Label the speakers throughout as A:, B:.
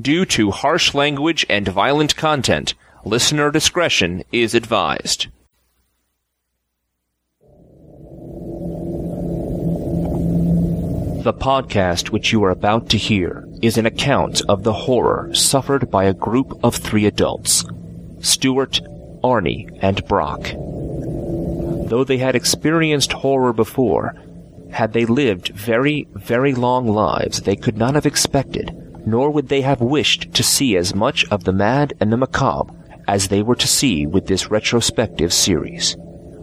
A: Due to harsh language and violent content, listener discretion is advised. The podcast which you are about to hear is an account of the horror suffered by a group of three adults Stuart, Arnie, and Brock. Though they had experienced horror before, had they lived very, very long lives they could not have expected, nor would they have wished to see as much of the mad and the macabre as they were to see with this retrospective series.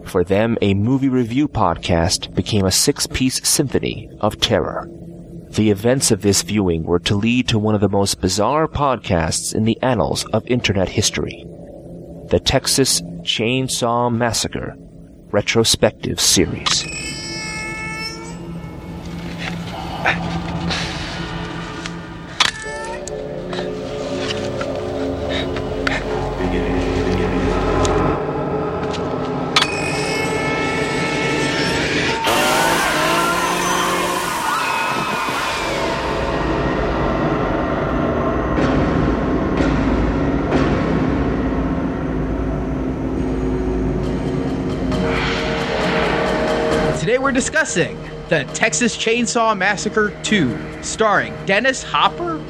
A: For them, a movie review podcast became a six-piece symphony of terror. The events of this viewing were to lead to one of the most bizarre podcasts in the annals of internet history. The Texas Chainsaw Massacre Retrospective Series.
B: We're discussing the Texas Chainsaw Massacre 2, starring Dennis Hopper,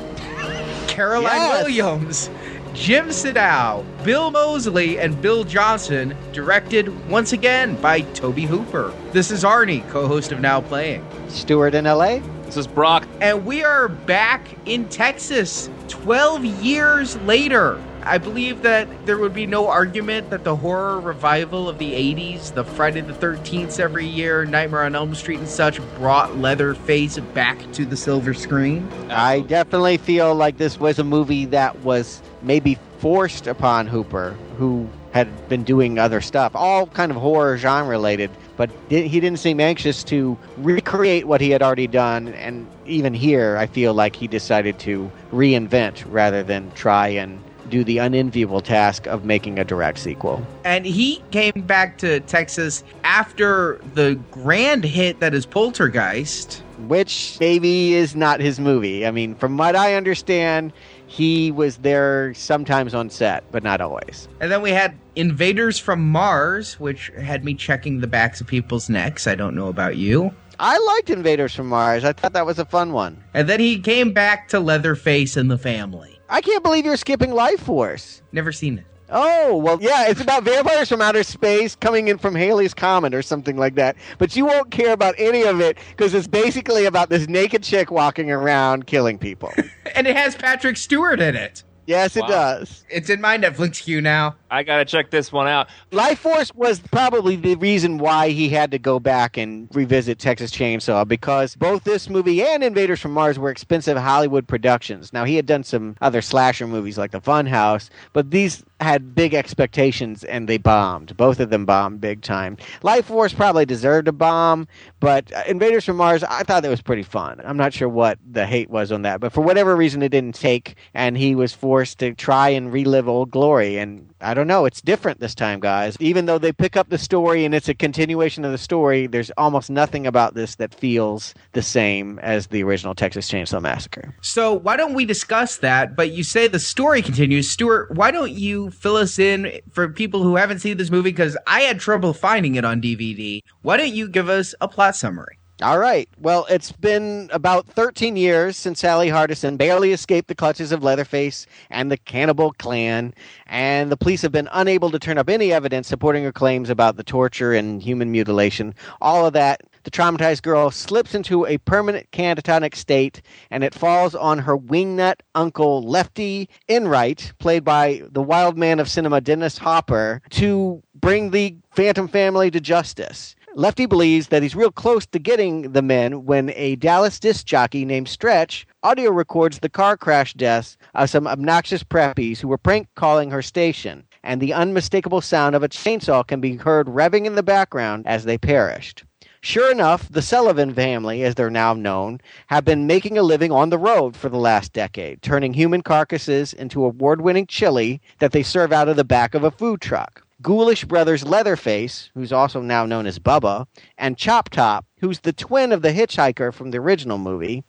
B: Caroline
C: Yes.
B: Williams, Jim Siedow, Bill Moseley, and Bill Johnson, directed once again by Tobe Hooper. This is Arnie, co-host of Now Playing.
C: Stuart in LA?
A: This is Brock.
B: And we are back in Texas 12 years later. I believe that there would be no argument that the horror revival of the 80s, the Friday the 13th every year, Nightmare on Elm Street and such, brought Leatherface back to the silver screen.
C: I definitely feel like this was a movie that was maybe forced upon Hooper, who had been doing other stuff, all kind of horror genre related, but he didn't seem anxious to recreate what he had already done. And even here, I feel like he decided to reinvent rather than try and do the unenviable task of making a direct sequel.
B: And he came back to Texas after the grand hit that is Poltergeist.
C: which maybe is not his movie. I mean, from what I understand, he was there sometimes on set, but not always.
B: And then we had Invaders from Mars, which had me checking the backs of people's necks. I don't know about you.
C: I liked Invaders from Mars. I thought that was a fun one.
B: And then he came back to Leatherface and the family.
C: I can't believe you're skipping Life Force.
B: Never seen it.
C: Oh, well, yeah, it's about vampires from outer space coming in from Halley's Comet or something like that. But you won't care about any of it because it's basically about this naked chick walking around killing people.
B: And it has Patrick Stewart in it.
C: yes, it
A: Wow.
C: does.
B: It's in my Netflix queue now.
A: I gotta check this one out.
C: Life Force was probably the reason why he had to go back and revisit Texas Chainsaw because both this movie and Invaders from Mars were expensive Hollywood productions. Now he had done some other slasher movies like The Funhouse, but these had big expectations and they bombed. Both of them bombed big time. Life Force probably deserved a bomb, but uh, Invaders from Mars, I thought that was pretty fun. I'm not sure what the hate was on that, but for whatever reason it didn't take and he was forced to try and relive old glory and I don't know. It's different this time, guys. Even though they pick up the story and it's a continuation of the story, there's almost nothing about this that feels the same as the original Texas Chainsaw Massacre.
B: So why don't we discuss that? But you say the story continues. Stuart, why don't you fill us in for people who haven't seen this movie? Because I had trouble finding it on DVD. Why don't you give us a plot summary?
C: All right. Well, it's been about 13 years since Sally Hardison barely escaped the clutches of Leatherface and the cannibal clan, and the police have been unable to turn up any evidence supporting her claims about the torture and human mutilation. All of that, the traumatized girl slips into a permanent catatonic state, and it falls on her wingnut uncle Lefty Enright, played by the wild man of cinema Dennis Hopper, to bring the Phantom family to justice. Lefty believes that he's real close to getting the men when a Dallas disc jockey named Stretch audio records the car crash deaths of some obnoxious preppies who were prank calling her station, and the unmistakable sound of a chainsaw can be heard revving in the background as they perished. Sure enough, the Sullivan family, as they're now known, have been making a living on the road for the last decade, turning human carcasses into award winning chili that they serve out of the back of a food truck. Ghoulish brothers Leatherface, who's also now known as Bubba, and Chop Top, who's the twin of the hitchhiker from the original movie,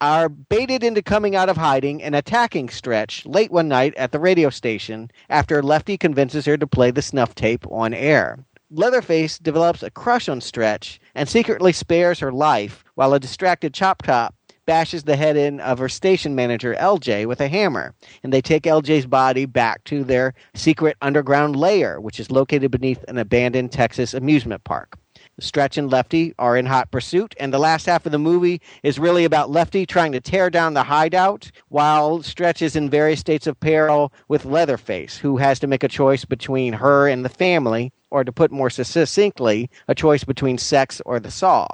C: are baited into coming out of hiding and attacking Stretch late one night at the radio station after Lefty convinces her to play the snuff tape on air. Leatherface develops a crush on Stretch and secretly spares her life while a distracted Chop Top bashes the head in of her station manager LJ with a hammer, and they take LJ's body back to their secret underground lair, which is located beneath an abandoned Texas amusement park. Stretch and Lefty are in hot pursuit, and the last half of the movie is really about Lefty trying to tear down the hideout while Stretch is in various states of peril with Leatherface, who has to make a choice between her and the family, or to put more succinctly, a choice between sex or the saw.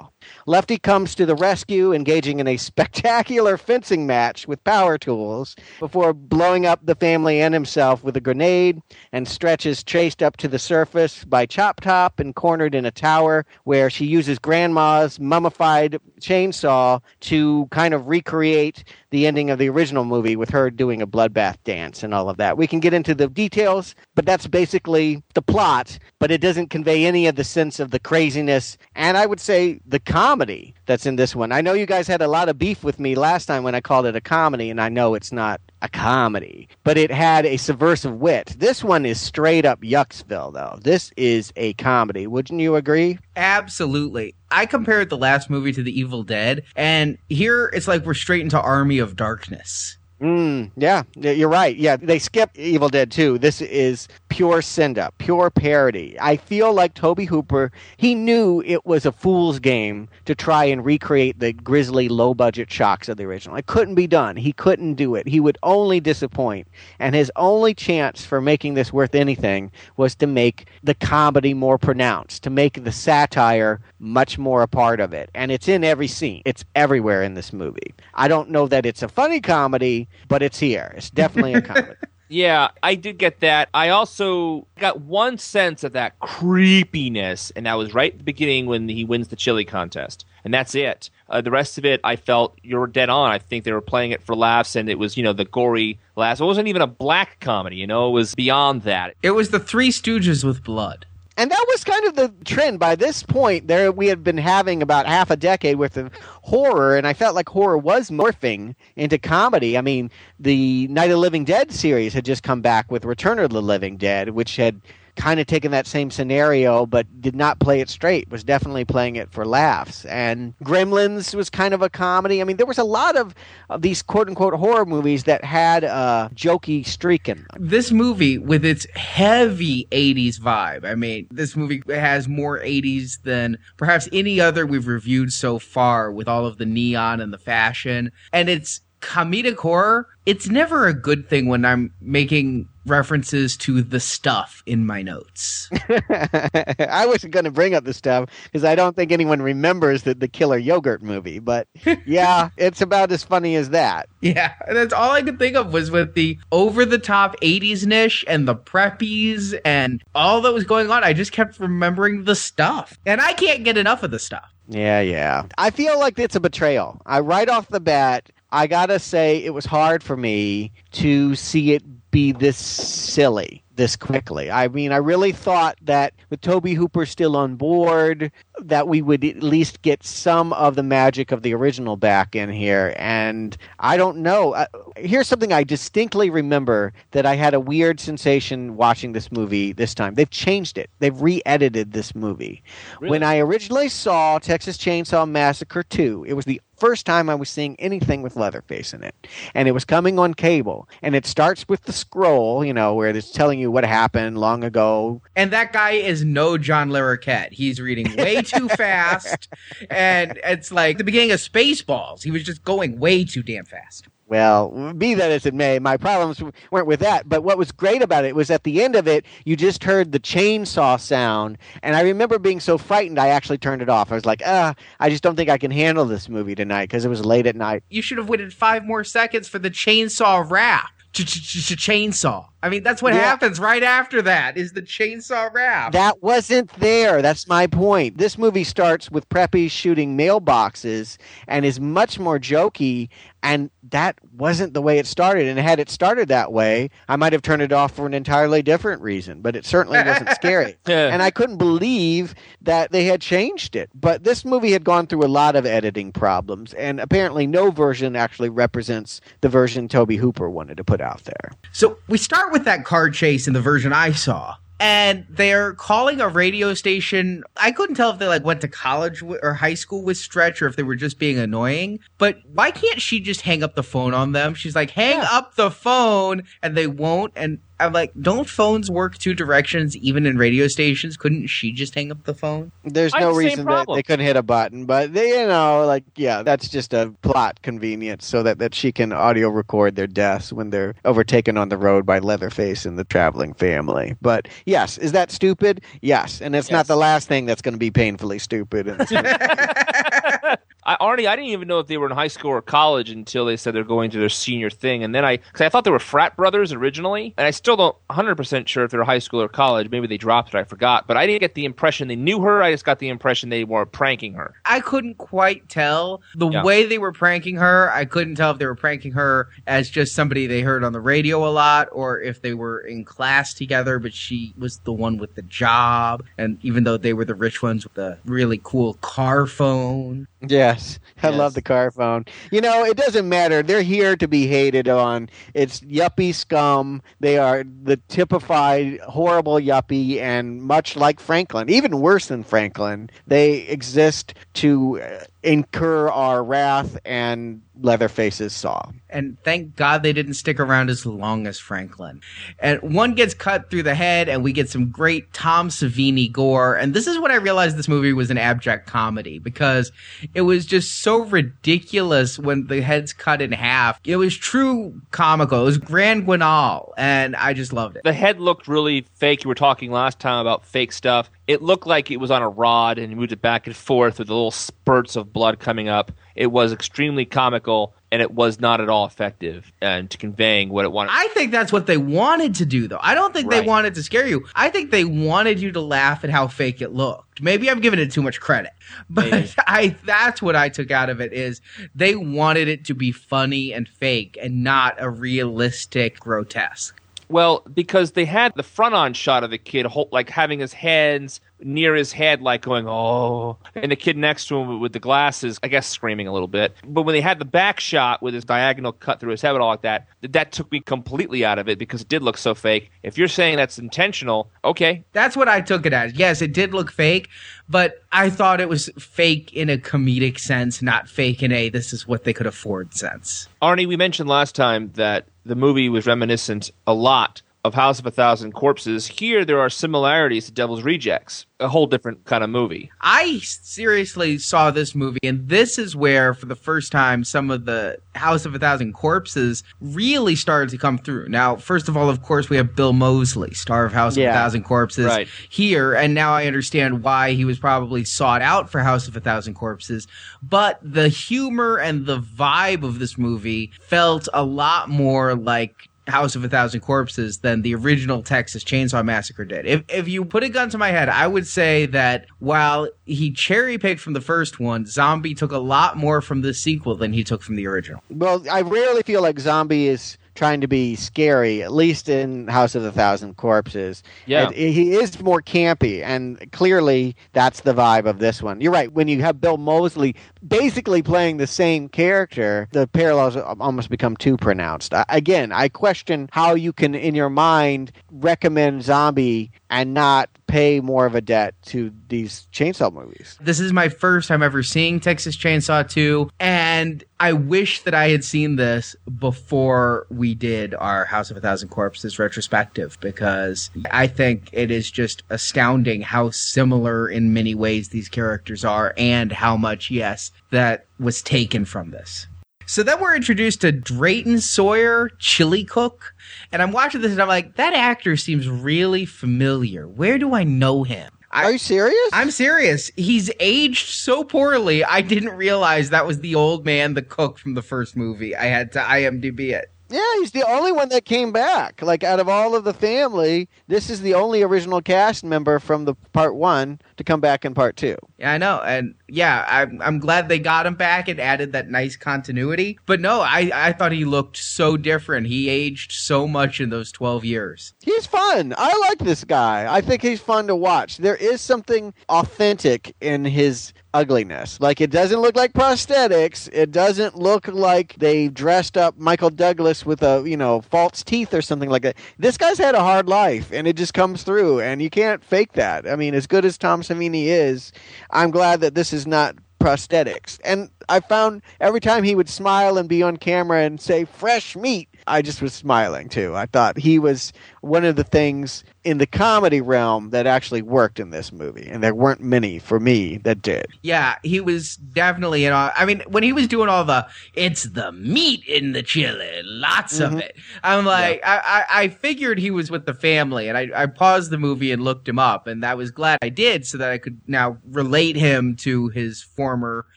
C: Lefty comes to the rescue, engaging in a spectacular fencing match with power tools before blowing up the family and himself with a grenade, and Stretch is chased up to the surface by Chop Top and cornered in a tower where she uses Grandma's mummified chainsaw to kind of recreate the ending of the original movie with her doing a bloodbath dance and all of that. We can get into the details, but that's basically the plot, but it doesn't convey any of the sense of the craziness and I would say the comedy that's in this one. I know you guys had a lot of beef with me last time when I called it a comedy, and I know it's not a comedy, but it had a subversive wit. This one is straight up Yucksville, though. This is a comedy. Wouldn't you agree?
B: Absolutely. I compared the last movie to The Evil Dead, and here it's like we're straight into Army of Darkness.
C: Mm, yeah, you're right. Yeah, they skipped Evil Dead 2. This is pure up, pure parody. I feel like Tobe Hooper, he knew it was a fool's game to try and recreate the grisly, low budget shocks of the original. It couldn't be done. He couldn't do it. He would only disappoint. And his only chance for making this worth anything was to make the comedy more pronounced, to make the satire much more a part of it. And it's in every scene, it's everywhere in this movie. I don't know that it's a funny comedy but it's here. It's definitely a comedy.
A: Yeah, I did get that. I also got one sense of that creepiness, and that was right at the beginning when he wins the chili contest. And that's it. Uh, the rest of it, I felt you're dead on. I think they were playing it for laughs, and it was, you know, the gory laughs. It wasn't even a black comedy, you know, it was beyond that.
B: It was the Three Stooges with blood
C: and that was kind of the trend. By this point there we had been having about half a decade worth of horror and i felt like horror was morphing into comedy. I mean the night of the living dead series had just come back with return of the living dead which had kind of taken that same scenario but did not play it straight was definitely playing it for laughs. And gremlins was kind of a comedy. I mean there was a lot of, of these quote unquote horror movies that had a jokey streak in them
B: this movie with its heavy 80s vibe i mean this movie has more 80s than perhaps any other we've reviewed so far with all of the neon and the fashion. And it's comedic horror, it's never a good thing when I'm making references to the stuff in my notes.
C: I wasn't going to bring up the stuff because I don't think anyone remembers the, the killer yogurt movie, but yeah, it's about as funny as that.
B: Yeah, that's all I could think of was with the over the top 80s niche and the preppies and all that was going on. I just kept remembering the stuff, and I can't get enough of the stuff.
C: Yeah, yeah. I feel like it's a betrayal. I right off the bat, I gotta say it was hard for me to see it be this silly this quickly. I mean, I really thought that with Tobe Hooper still on board, that we would at least get some of the magic of the original back in here. And I don't know. Uh, here's something I distinctly remember that I had a weird sensation watching this movie this time. They've changed it. They've re-edited this movie. Really? When I originally saw Texas Chainsaw Massacre 2, it was the first time I was seeing anything with Leatherface in it. And it was coming on cable. And it starts with the scroll, you know, where it's telling you what happened long ago.
B: And that guy is no John Larroquette. He's reading way too fast. And it's like the beginning of Spaceballs. He was just going way too damn fast.
C: Well, be that as it may, my problems weren't with that. But what was great about it was at the end of it, you just heard the chainsaw sound. And I remember being so frightened, I actually turned it off. I was like, ah, I just don't think I can handle this movie tonight because it was late at night.
B: You should have waited five more seconds for the chainsaw rap chainsaw. I mean, that's what yeah. happens right after that is the chainsaw rap.
C: That wasn't there. That's my point. This movie starts with Preppy shooting mailboxes and is much more jokey And that wasn't the way it started. And had it started that way, I might have turned it off for an entirely different reason, but it certainly wasn't scary. and I couldn't believe that they had changed it. But this movie had gone through a lot of editing problems, and apparently no version actually represents the version Tobe Hooper wanted to put out there.
B: So we start with that car chase in the version I saw. And they're calling a radio station. I couldn't tell if they like went to college or high school with Stretch or if they were just being annoying. But why can't she just hang up the phone on them? She's like, hang up the phone, and they won't. And I'm like, don't phones work two directions even in radio stations? Couldn't she just hang up the phone?
C: There's
A: I
C: no
A: the
C: reason that they couldn't hit a button, but they, you know, like, yeah, that's just a plot convenience so that, that she can audio record their deaths when they're overtaken on the road by Leatherface and the traveling family. But yes, is that stupid? Yes, and it's not the last thing that's going to be painfully stupid. in.
A: I already I didn't even know if they were in high school or college until they said they're going to their senior thing, and then I because I thought they were frat brothers originally, and I still don't 100 percent sure if they're high school or college. Maybe they dropped it, I forgot, but I didn't get the impression they knew her. I just got the impression they were pranking her.
B: I couldn't quite tell the
A: Yeah.
B: way they were pranking her. I couldn't tell if they were pranking her as just somebody they heard on the radio a lot or if they were in class together, but she was the one with the job. And even though they were the rich ones with the really cool car phone.
C: Yes, I
A: Yes.
C: love the car phone. You know, it doesn't matter. They're here to be hated on. It's yuppie scum. They are the typified horrible yuppie, and much like Franklin, even worse than Franklin, they exist to incur our wrath and Leatherface's saw.
B: And thank God they didn't stick around as long as Franklin. And one gets cut through the head, and we get some great Tom Savini gore. And this is when I realized this movie was an abject comedy because it was just so ridiculous when the head's cut in half. It was true comical. It was Grand Guignol, and I just loved it.
A: The head looked really fake. You were talking last time about fake stuff. It looked like it was on a rod and you moved it back and forth with the little spurts of blood coming up. It was extremely comical and it was not at all effective and to conveying what it wanted.
B: I think that's what they wanted to do, though. I don't think they wanted to scare you. I think they wanted you to laugh at how fake it looked. Maybe I'm giving it too much credit, but
A: Maybe.
B: I that's what I took out of it is they wanted it to be funny and fake and not a realistic grotesque.
A: Well, because they had the front on shot of the kid, like having his hands near his head, like going, oh, and the kid next to him with the glasses, I guess screaming a little bit. But when they had the back shot with his diagonal cut through his head and all like that, that took me completely out of it because it did look so fake. If you're saying that's intentional, okay.
B: That's what I took it as. Yes, it did look fake, but I thought it was fake in a comedic sense, not fake in a this is what they could afford sense.
A: Arnie, we mentioned last time that the movie was reminiscent a lot of House of a Thousand Corpses. Here, there are similarities to Devil's Rejects, a whole different kind of movie.
B: I seriously saw this movie, and this is where, for the first time, some of the House of a Thousand Corpses really started to come through. Now, first of all, of course, we have Bill Moseley, star of House of a Thousand Corpses,
A: Right.
B: here, and now I understand why he was probably sought out for House of a Thousand Corpses. But the humor and the vibe of this movie felt a lot more like House of a Thousand Corpses than the original Texas Chainsaw Massacre did. If if you put a gun to my head, I would say that while he cherry picked from the first one, Zombie took a lot more from the sequel than he took from the original.
C: Well, I rarely feel like Zombie is trying to be scary, at least in House of the Thousand Corpses.
A: Yeah.
C: And eh, he is more campy, and clearly that's the vibe of this one. You're right. When you have Bill Mosley basically playing the same character, the parallels almost become too pronounced. I, again, I question how you can, in your mind, recommend Zombie and not pay more of a debt to these chainsaw movies.
B: This is my first time ever seeing Texas Chainsaw 2, and I wish that I had seen this before we did our House of a Thousand Corpses retrospective because I think it is just astounding how similar in many ways these characters are and how much, yes, that was taken from this. So then we're introduced to Drayton Sawyer, chili cook, and I'm watching this and I'm like, that actor seems really familiar. Where do I know him? I,
C: Are you serious?
B: I'm serious. He's aged so poorly. I didn't realize that was the old man, the cook from the first movie. I had to IMDb it.
C: Yeah, he's the only one that came back. Like out of all of the family, this is the only original cast member from the part one to come back in part two.
B: Yeah, I know, and yeah, I'm I'm glad they got him back and added that nice continuity. But no, I I thought he looked so different. He aged so much in those twelve years.
C: He's fun. I like this guy. I think he's fun to watch. There is something authentic in his ugliness. Like it doesn't look like prosthetics. It doesn't look like they dressed up Michael Douglas with a you know false teeth or something like that. This guy's had a hard life, and it just comes through, and you can't fake that. I mean, as good as Tom Savini is, I'm glad that this is not prosthetics. And I found every time he would smile and be on camera and say fresh meat, I just was smiling too. I thought he was one of the things in the comedy realm that actually worked in this movie, and there weren't many for me that did.
B: Yeah, he was definitely in. All, I mean, when he was doing all the "it's the meat in the chili, lots
C: Mhm.
B: of it," I'm like, I, I I figured he was with the family, and I I paused the movie and looked him up, and I was glad I did, so that I could now relate him to his former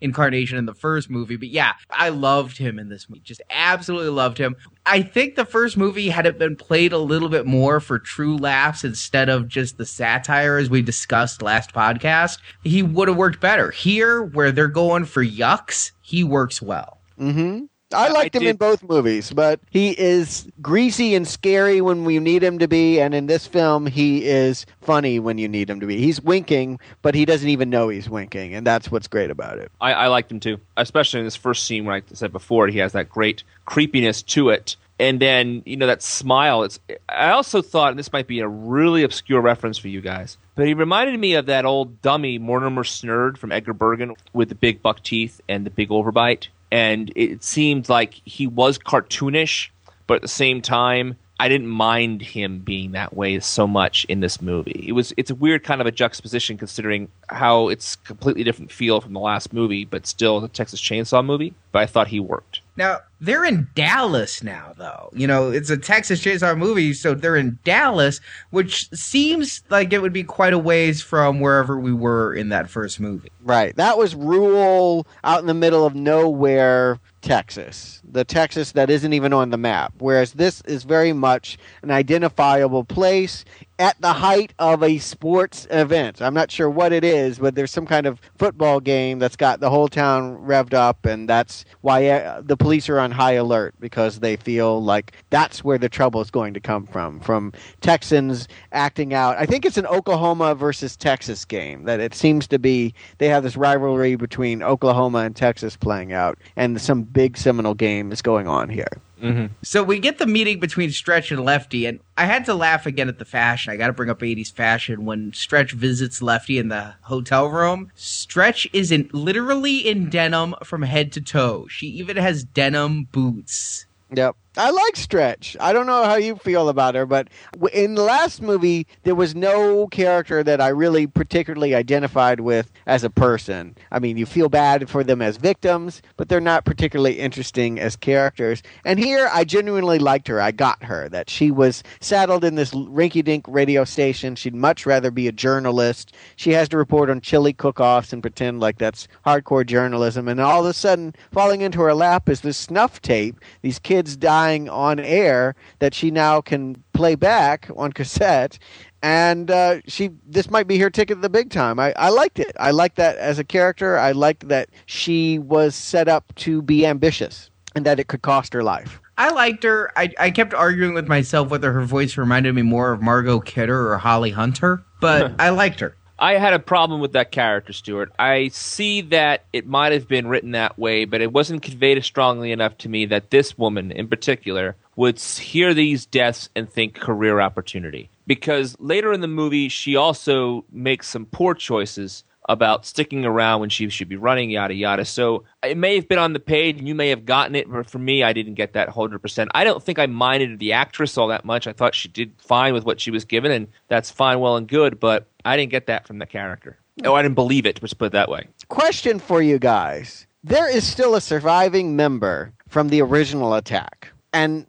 B: incarnation in the first movie. But yeah, I loved him in this movie, just absolutely loved him. I think the first movie had it been played a little bit more for true laughs instead of just the satire as we discussed last podcast, he would have worked better. Here, where they're going for yucks, he works well.
C: hmm I
A: I
C: liked him in both movies, but he is greasy and scary when we need him to be, and in this film, he is funny when you need him to be. He's winking, but he doesn't even know he's winking, and that's what's great about it.
A: I, I liked him too, especially in this first scene where I said before he has that great creepiness to it, and then you know that smile. It's. I also thought and this might be a really obscure reference for you guys, but he reminded me of that old dummy Mortimer Snerd from Edgar Bergen with the big buck teeth and the big overbite, and it seemed like he was cartoonish, but at the same time. I didn't mind him being that way so much in this movie. It was it's a weird kind of a juxtaposition considering how it's completely different feel from the last movie, but still the Texas Chainsaw movie. But I thought he worked.
B: Now, they're in Dallas now, though. You know, it's a Texas Chainsaw movie, so they're in Dallas, which seems like it would be quite a ways from wherever we were in that first movie.
C: Right. That was rural, out in the middle of nowhere, Texas. The Texas that isn't even on the map. Whereas this is very much an identifiable place at the height of a sports event. I'm not sure what it is, but there's some kind of football game that's got the whole town revved up, and that's why uh, the police are on high alert because they feel like that's where the trouble is going to come from. From Texans acting out. I think it's an Oklahoma versus Texas game that it seems to be. They have this rivalry between Oklahoma and Texas playing out, and some big seminal game is going on here.
A: Mm-hmm.
B: So we get the meeting between Stretch and Lefty, and I had to laugh again at the fashion. I got to bring up 80s fashion when Stretch visits Lefty in the hotel room. Stretch is in literally in denim from head to toe. She even has denim boots.
C: Yep. I like Stretch. I don't know how you feel about her, but in the last movie, there was no character that I really particularly identified with as a person. I mean, you feel bad for them as victims, but they're not particularly interesting as characters. And here, I genuinely liked her. I got her that she was saddled in this rinky dink radio station. She'd much rather be a journalist. She has to report on chili cook offs and pretend like that's hardcore journalism. And all of a sudden, falling into her lap is this snuff tape, these kids dying on air that she now can play back on cassette. And uh, she, this might be her ticket to the big time. I, I liked it. I liked that as a character. I liked that she was set up to be ambitious and that it could cost her life.
B: I liked her. I, I kept arguing with myself whether her voice reminded me more of Margot Kidder or Holly Hunter, but I liked her.
A: I had a problem with that character, Stuart. I see that it might have been written that way, but it wasn't conveyed strongly enough to me that this woman, in particular, would hear these deaths and think career opportunity. Because later in the movie, she also makes some poor choices about sticking around when she should be running, yada yada. So it may have been on the page, and you may have gotten it, but for me, I didn't get that hundred percent. I don't think I minded the actress all that much. I thought she did fine with what she was given, and that's fine, well and good. But I didn't get that from the character. Oh, I didn't believe it. Let's put it that way.
C: Question for you guys. There is still a surviving member from the original attack. And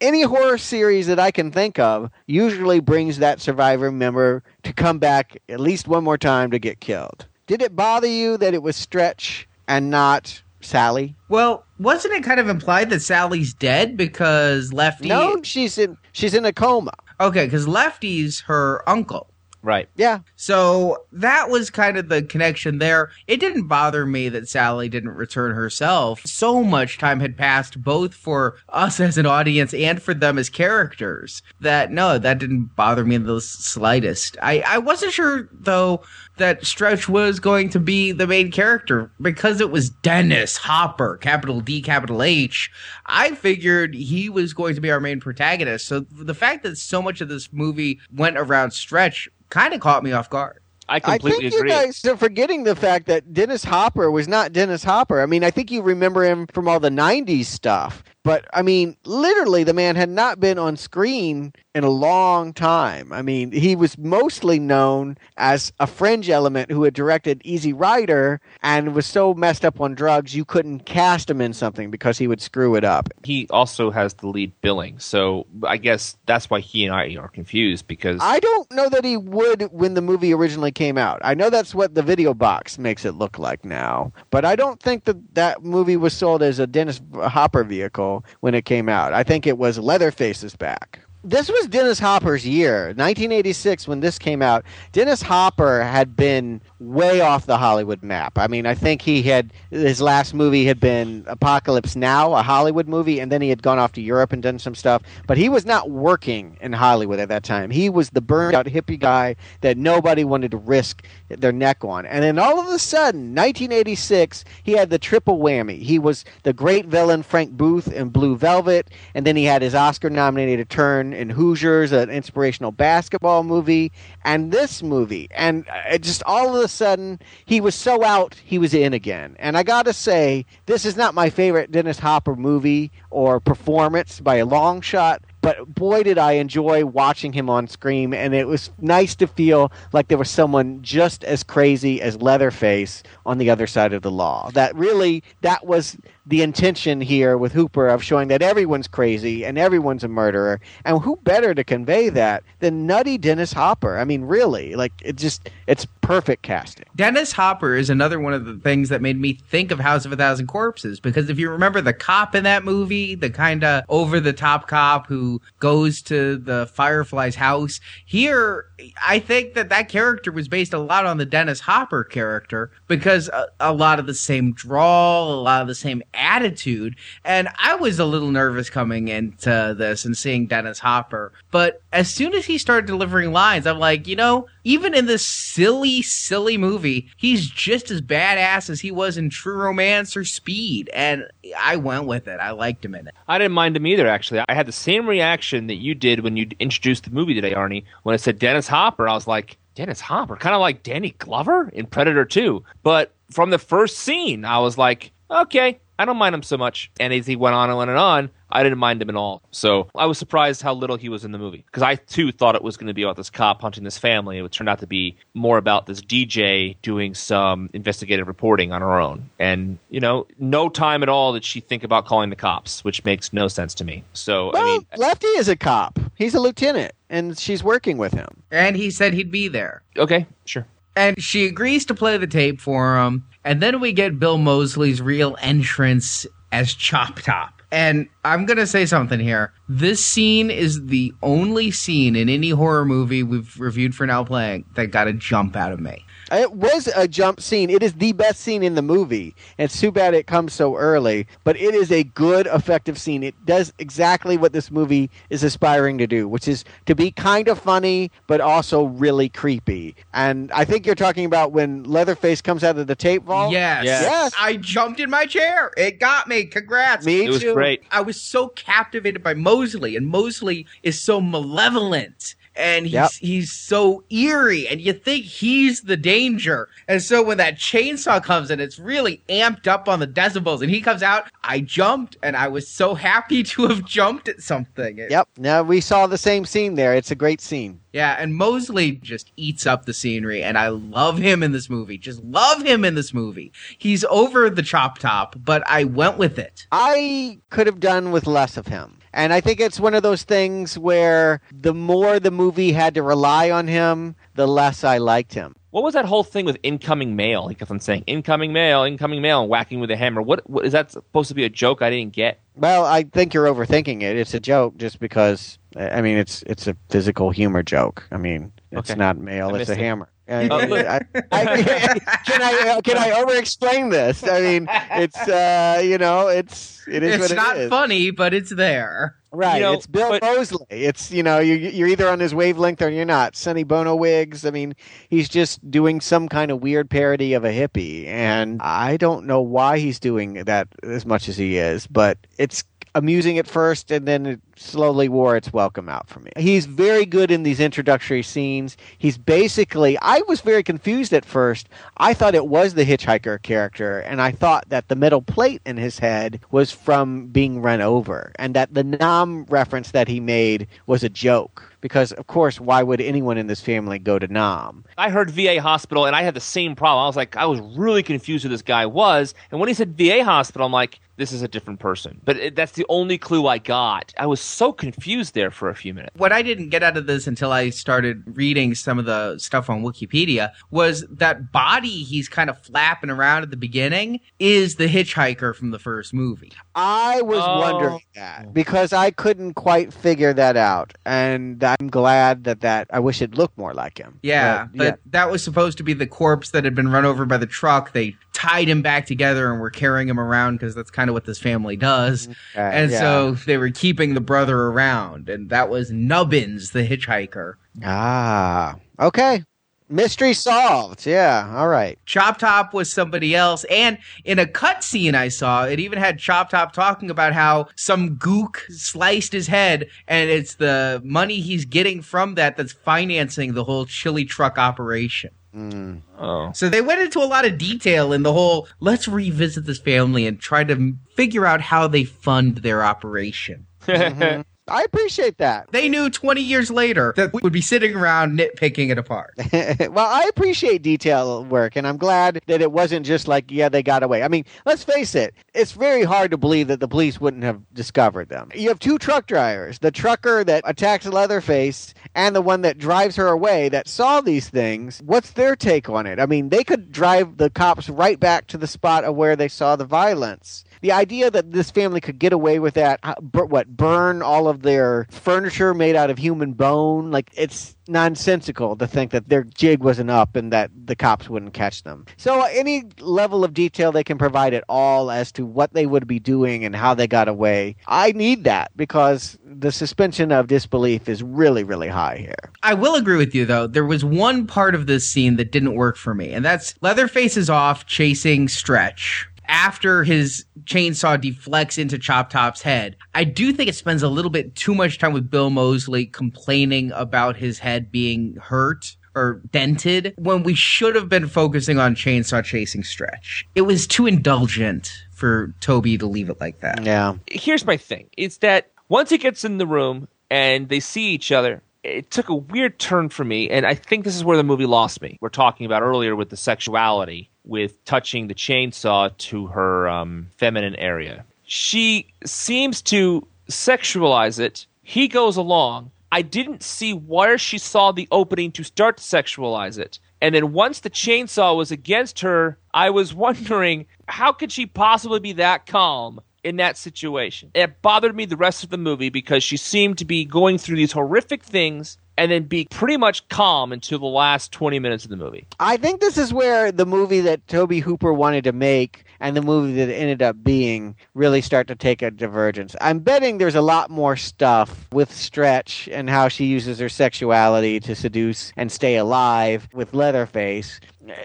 C: any horror series that I can think of usually brings that survivor member to come back at least one more time to get killed. Did it bother you that it was Stretch and not Sally.
B: Well, wasn't it kind of implied that Sally's dead because Lefty?
C: No, she's in she's in a coma.
B: Okay, because Lefty's her uncle.
A: Right.
C: Yeah.
B: So that was kind of the connection there. It didn't bother me that Sally didn't return herself. So much time had passed, both for us as an audience and for them as characters, that no, that didn't bother me in the slightest. I, I wasn't sure, though, that Stretch was going to be the main character because it was Dennis Hopper, capital D, capital H. I figured he was going to be our main protagonist. So the fact that so much of this movie went around Stretch kind of caught me off guard.
A: I
C: I
A: completely
C: think
A: agree.
C: you guys are forgetting the fact that Dennis Hopper was not Dennis Hopper. I mean, I think you remember him from all the 90s stuff. But I mean, literally, the man had not been on screen in a long time. I mean, he was mostly known as a fringe element who had directed Easy Rider and was so messed up on drugs you couldn't cast him in something because he would screw it up.
A: he also has the lead billing, so I guess that's why he and I are confused because
C: I don't know that he would when the movie originally came out. I know that's what the video box makes it look like now, but I don't think that that movie was sold as a Dennis Hopper vehicle when it came out. I think it was Leatherface's back. This was Dennis Hopper's year, 1986, when this came out. Dennis Hopper had been way off the Hollywood map. I mean, I think he had his last movie had been Apocalypse Now, a Hollywood movie, and then he had gone off to Europe and done some stuff. But he was not working in Hollywood at that time. He was the burned out hippie guy that nobody wanted to risk their neck on. And then all of a sudden, 1986, he had the triple whammy. He was the great villain Frank Booth in Blue Velvet, and then he had his Oscar nominated turn in Hoosiers, an inspirational basketball movie, and this movie. And uh, just all of a sudden, he was so out, he was in again. And I got to say, this is not my favorite Dennis Hopper movie or performance by a long shot. But boy, did I enjoy watching him on screen, and it was nice to feel like there was someone just as crazy as Leatherface on the other side of the law. That really, that was the intention here with Hooper of showing that everyone's crazy and everyone's a murderer. And who better to convey that than nutty Dennis Hopper? I mean, really, like it just, it's perfect casting.
B: Dennis Hopper is another one of the things that made me think of House of a Thousand Corpses because if you remember the cop in that movie, the kind of over the top cop who goes to the Firefly's house, here I think that that character was based a lot on the Dennis Hopper character because a, a lot of the same drawl, a lot of the same attitude, and I was a little nervous coming into this and seeing Dennis Hopper, but as soon as he started delivering lines, I'm like, you know, even in this silly, silly movie, he's just as badass as he was in True Romance or Speed. And I went with it. I liked him in it.
A: I didn't mind him either. Actually, I had the same reaction that you did when you introduced the movie today, Arnie. When I said Dennis Hopper, I was like, Dennis Hopper, kind of like Danny Glover in Predator 2. But from the first scene, I was like, okay, I don't mind him so much. And as he went on and on and on, I didn't mind him at all. So I was surprised how little he was in the movie because I too thought it was going to be about this cop hunting this family. It turned out to be more about this DJ doing some investigative reporting on her own. And, you know, no time at all did she think about calling the cops, which makes no sense to me. So,
C: Well,
A: I mean,
C: Lefty is a cop. He's a lieutenant, and she's working with him.
B: And he said he'd be there.
A: okay, sure.
B: And she agrees to play the tape for him. And then we get Bill Moseley's real entrance as Chop Top. And I'm going to say something here. This scene is the only scene in any horror movie we've reviewed for now playing that got a jump out of me.
C: It was a jump scene. It is the best scene in the movie. And it's too bad it comes so early, but it is a good, effective scene. It does exactly what this movie is aspiring to do, which is to be kind of funny, but also really creepy. And I think you're talking about when Leatherface comes out of the tape vault.
B: Yes.
A: Yes.
C: Yes.
B: I jumped in my chair. It got me. Congrats.
C: Me
A: It was
C: too.
A: great.
B: I was so captivated by Moseley, and Moseley is so malevolent. And he's
C: Yep.
B: he's so eerie, and you think he's the danger. And so when that chainsaw comes in, it's really amped up on the decibels. And he comes out, I jumped, and I was so happy to have jumped at something.
C: Yep. Now we saw the same scene there. It's a great scene.
B: Yeah, and Moseley just eats up the scenery, and I love him in this movie. Just love him in this movie. He's over the chop top, but I went with it.
C: I could have done with less of him. And I think it's one of those things where the more the movie had to rely on him, the less I liked him.
A: What was that whole thing with incoming mail? He kept on saying incoming mail, incoming mail, and whacking with a hammer. What, what is that supposed to be a joke? I didn't get.
C: Well, I think you're overthinking it. It's a joke just because I mean it's it's a physical humor joke. I mean, it's
A: Okay.
C: not mail, it's a hammer.
A: Oh,
C: I. I, I, can I can I over explain this? I mean, it's uh, you know, it's it is
B: it's
C: what it
B: not
C: is.
B: funny, but it's there.
C: Right.
A: You know,
C: it's Bill
A: but-
C: Moseley. It's you know you you're either on his wavelength or you're not. Sonny Bono wigs. I mean, he's just doing some kind of weird parody of a hippie, and I don't know why he's doing that as much as he is, but it's amusing at first, and then it slowly wore its welcome out for me. He's very good in these introductory scenes. He's basically I was very confused at first. I thought it was the hitchhiker character, and I thought that the metal plate in his head was from being run over, and that the Nam reference that he made was a joke. Because of course, why would anyone in this family go to Nam?
A: I heard VA hospital, and I had the same problem. I was like, I was really confused who this guy was. And when he said VA hospital, I'm like, this is a different person. But it, that's the only clue I got. I was so confused there for a few minutes.
B: What I didn't get out of this until I started reading some of the stuff on Wikipedia was that body he's kind of flapping around at the beginning is the hitchhiker from the first movie.
C: I was
A: Oh.
C: wondering that because I couldn't quite figure that out, and I'm glad that that. I wish it looked more like him.
B: Yeah, but that was supposed to be the corpse that had been run over by the truck. They tied him back together and were carrying him around because that's kind of what this family does. Mm-hmm.
C: yeah,
B: and
C: yeah.
B: so they were keeping the brother around, and that was Nubbins, the hitchhiker.
C: ah, okay, mystery solved. Yeah, all right.
B: Chop Top was somebody else. And in a cutscene I saw, it even had Chop Top talking about how some gook sliced his head, and it's the money he's getting from that that's financing the whole chili truck operation.
C: Mm.
A: Oh.
B: So they went into a lot of detail in the whole let's revisit this family and try to figure out how they fund their operation.
C: Mhm. I appreciate that.
B: They knew 20 years later that we would be sitting around nitpicking it apart.
C: well, I appreciate detail work, and I'm glad that it wasn't just like, yeah, they got away. I mean, let's face it, it's very hard to believe that the police wouldn't have discovered them. You have two truck drivers the trucker that attacks Leatherface and the one that drives her away that saw these things. What's their take on it? I mean, they could drive the cops right back to the spot of where they saw the violence. The idea that this family could get away with that, uh, what, burn all of their furniture made out of human bone, like it's nonsensical to think that their jig wasn't up and that the cops wouldn't catch them. So uh, any level of detail they can provide at all as to what they would be doing and how they got away, I need that because the suspension of disbelief is really, really high here.
B: I will agree with you though. There was one part of this scene that didn't work for me, and that's Leatherface is off chasing Stretch. After his chainsaw deflects into Chop Top's head, I do think it spends a little bit too much time with Bill Moseley complaining about his head being hurt or dented when we should have been focusing on chainsaw chasing Stretch. It was too indulgent for Tobe to leave it like that.
C: Yeah.
A: Here's my thing. It's that once he gets in the room and they see each other, it took a weird turn for me, and I think this is where the movie lost me. We're talking about earlier with the sexuality, with touching the chainsaw to her um, feminine area. She seems to sexualize it. He goes along. I didn't see where she saw the opening to start to sexualize it. And then once the chainsaw was against her, I was wondering how could she possibly be that calm in that situation? It bothered me the rest of the movie because she seemed to be going through these horrific things and then be pretty much calm until the last 20 minutes of the movie.
C: I think this is where the movie that Tobe Hooper wanted to make and the movie that it ended up being really start to take a divergence. I'm betting there's a lot more stuff with Stretch and how she uses her sexuality to seduce and stay alive with Leatherface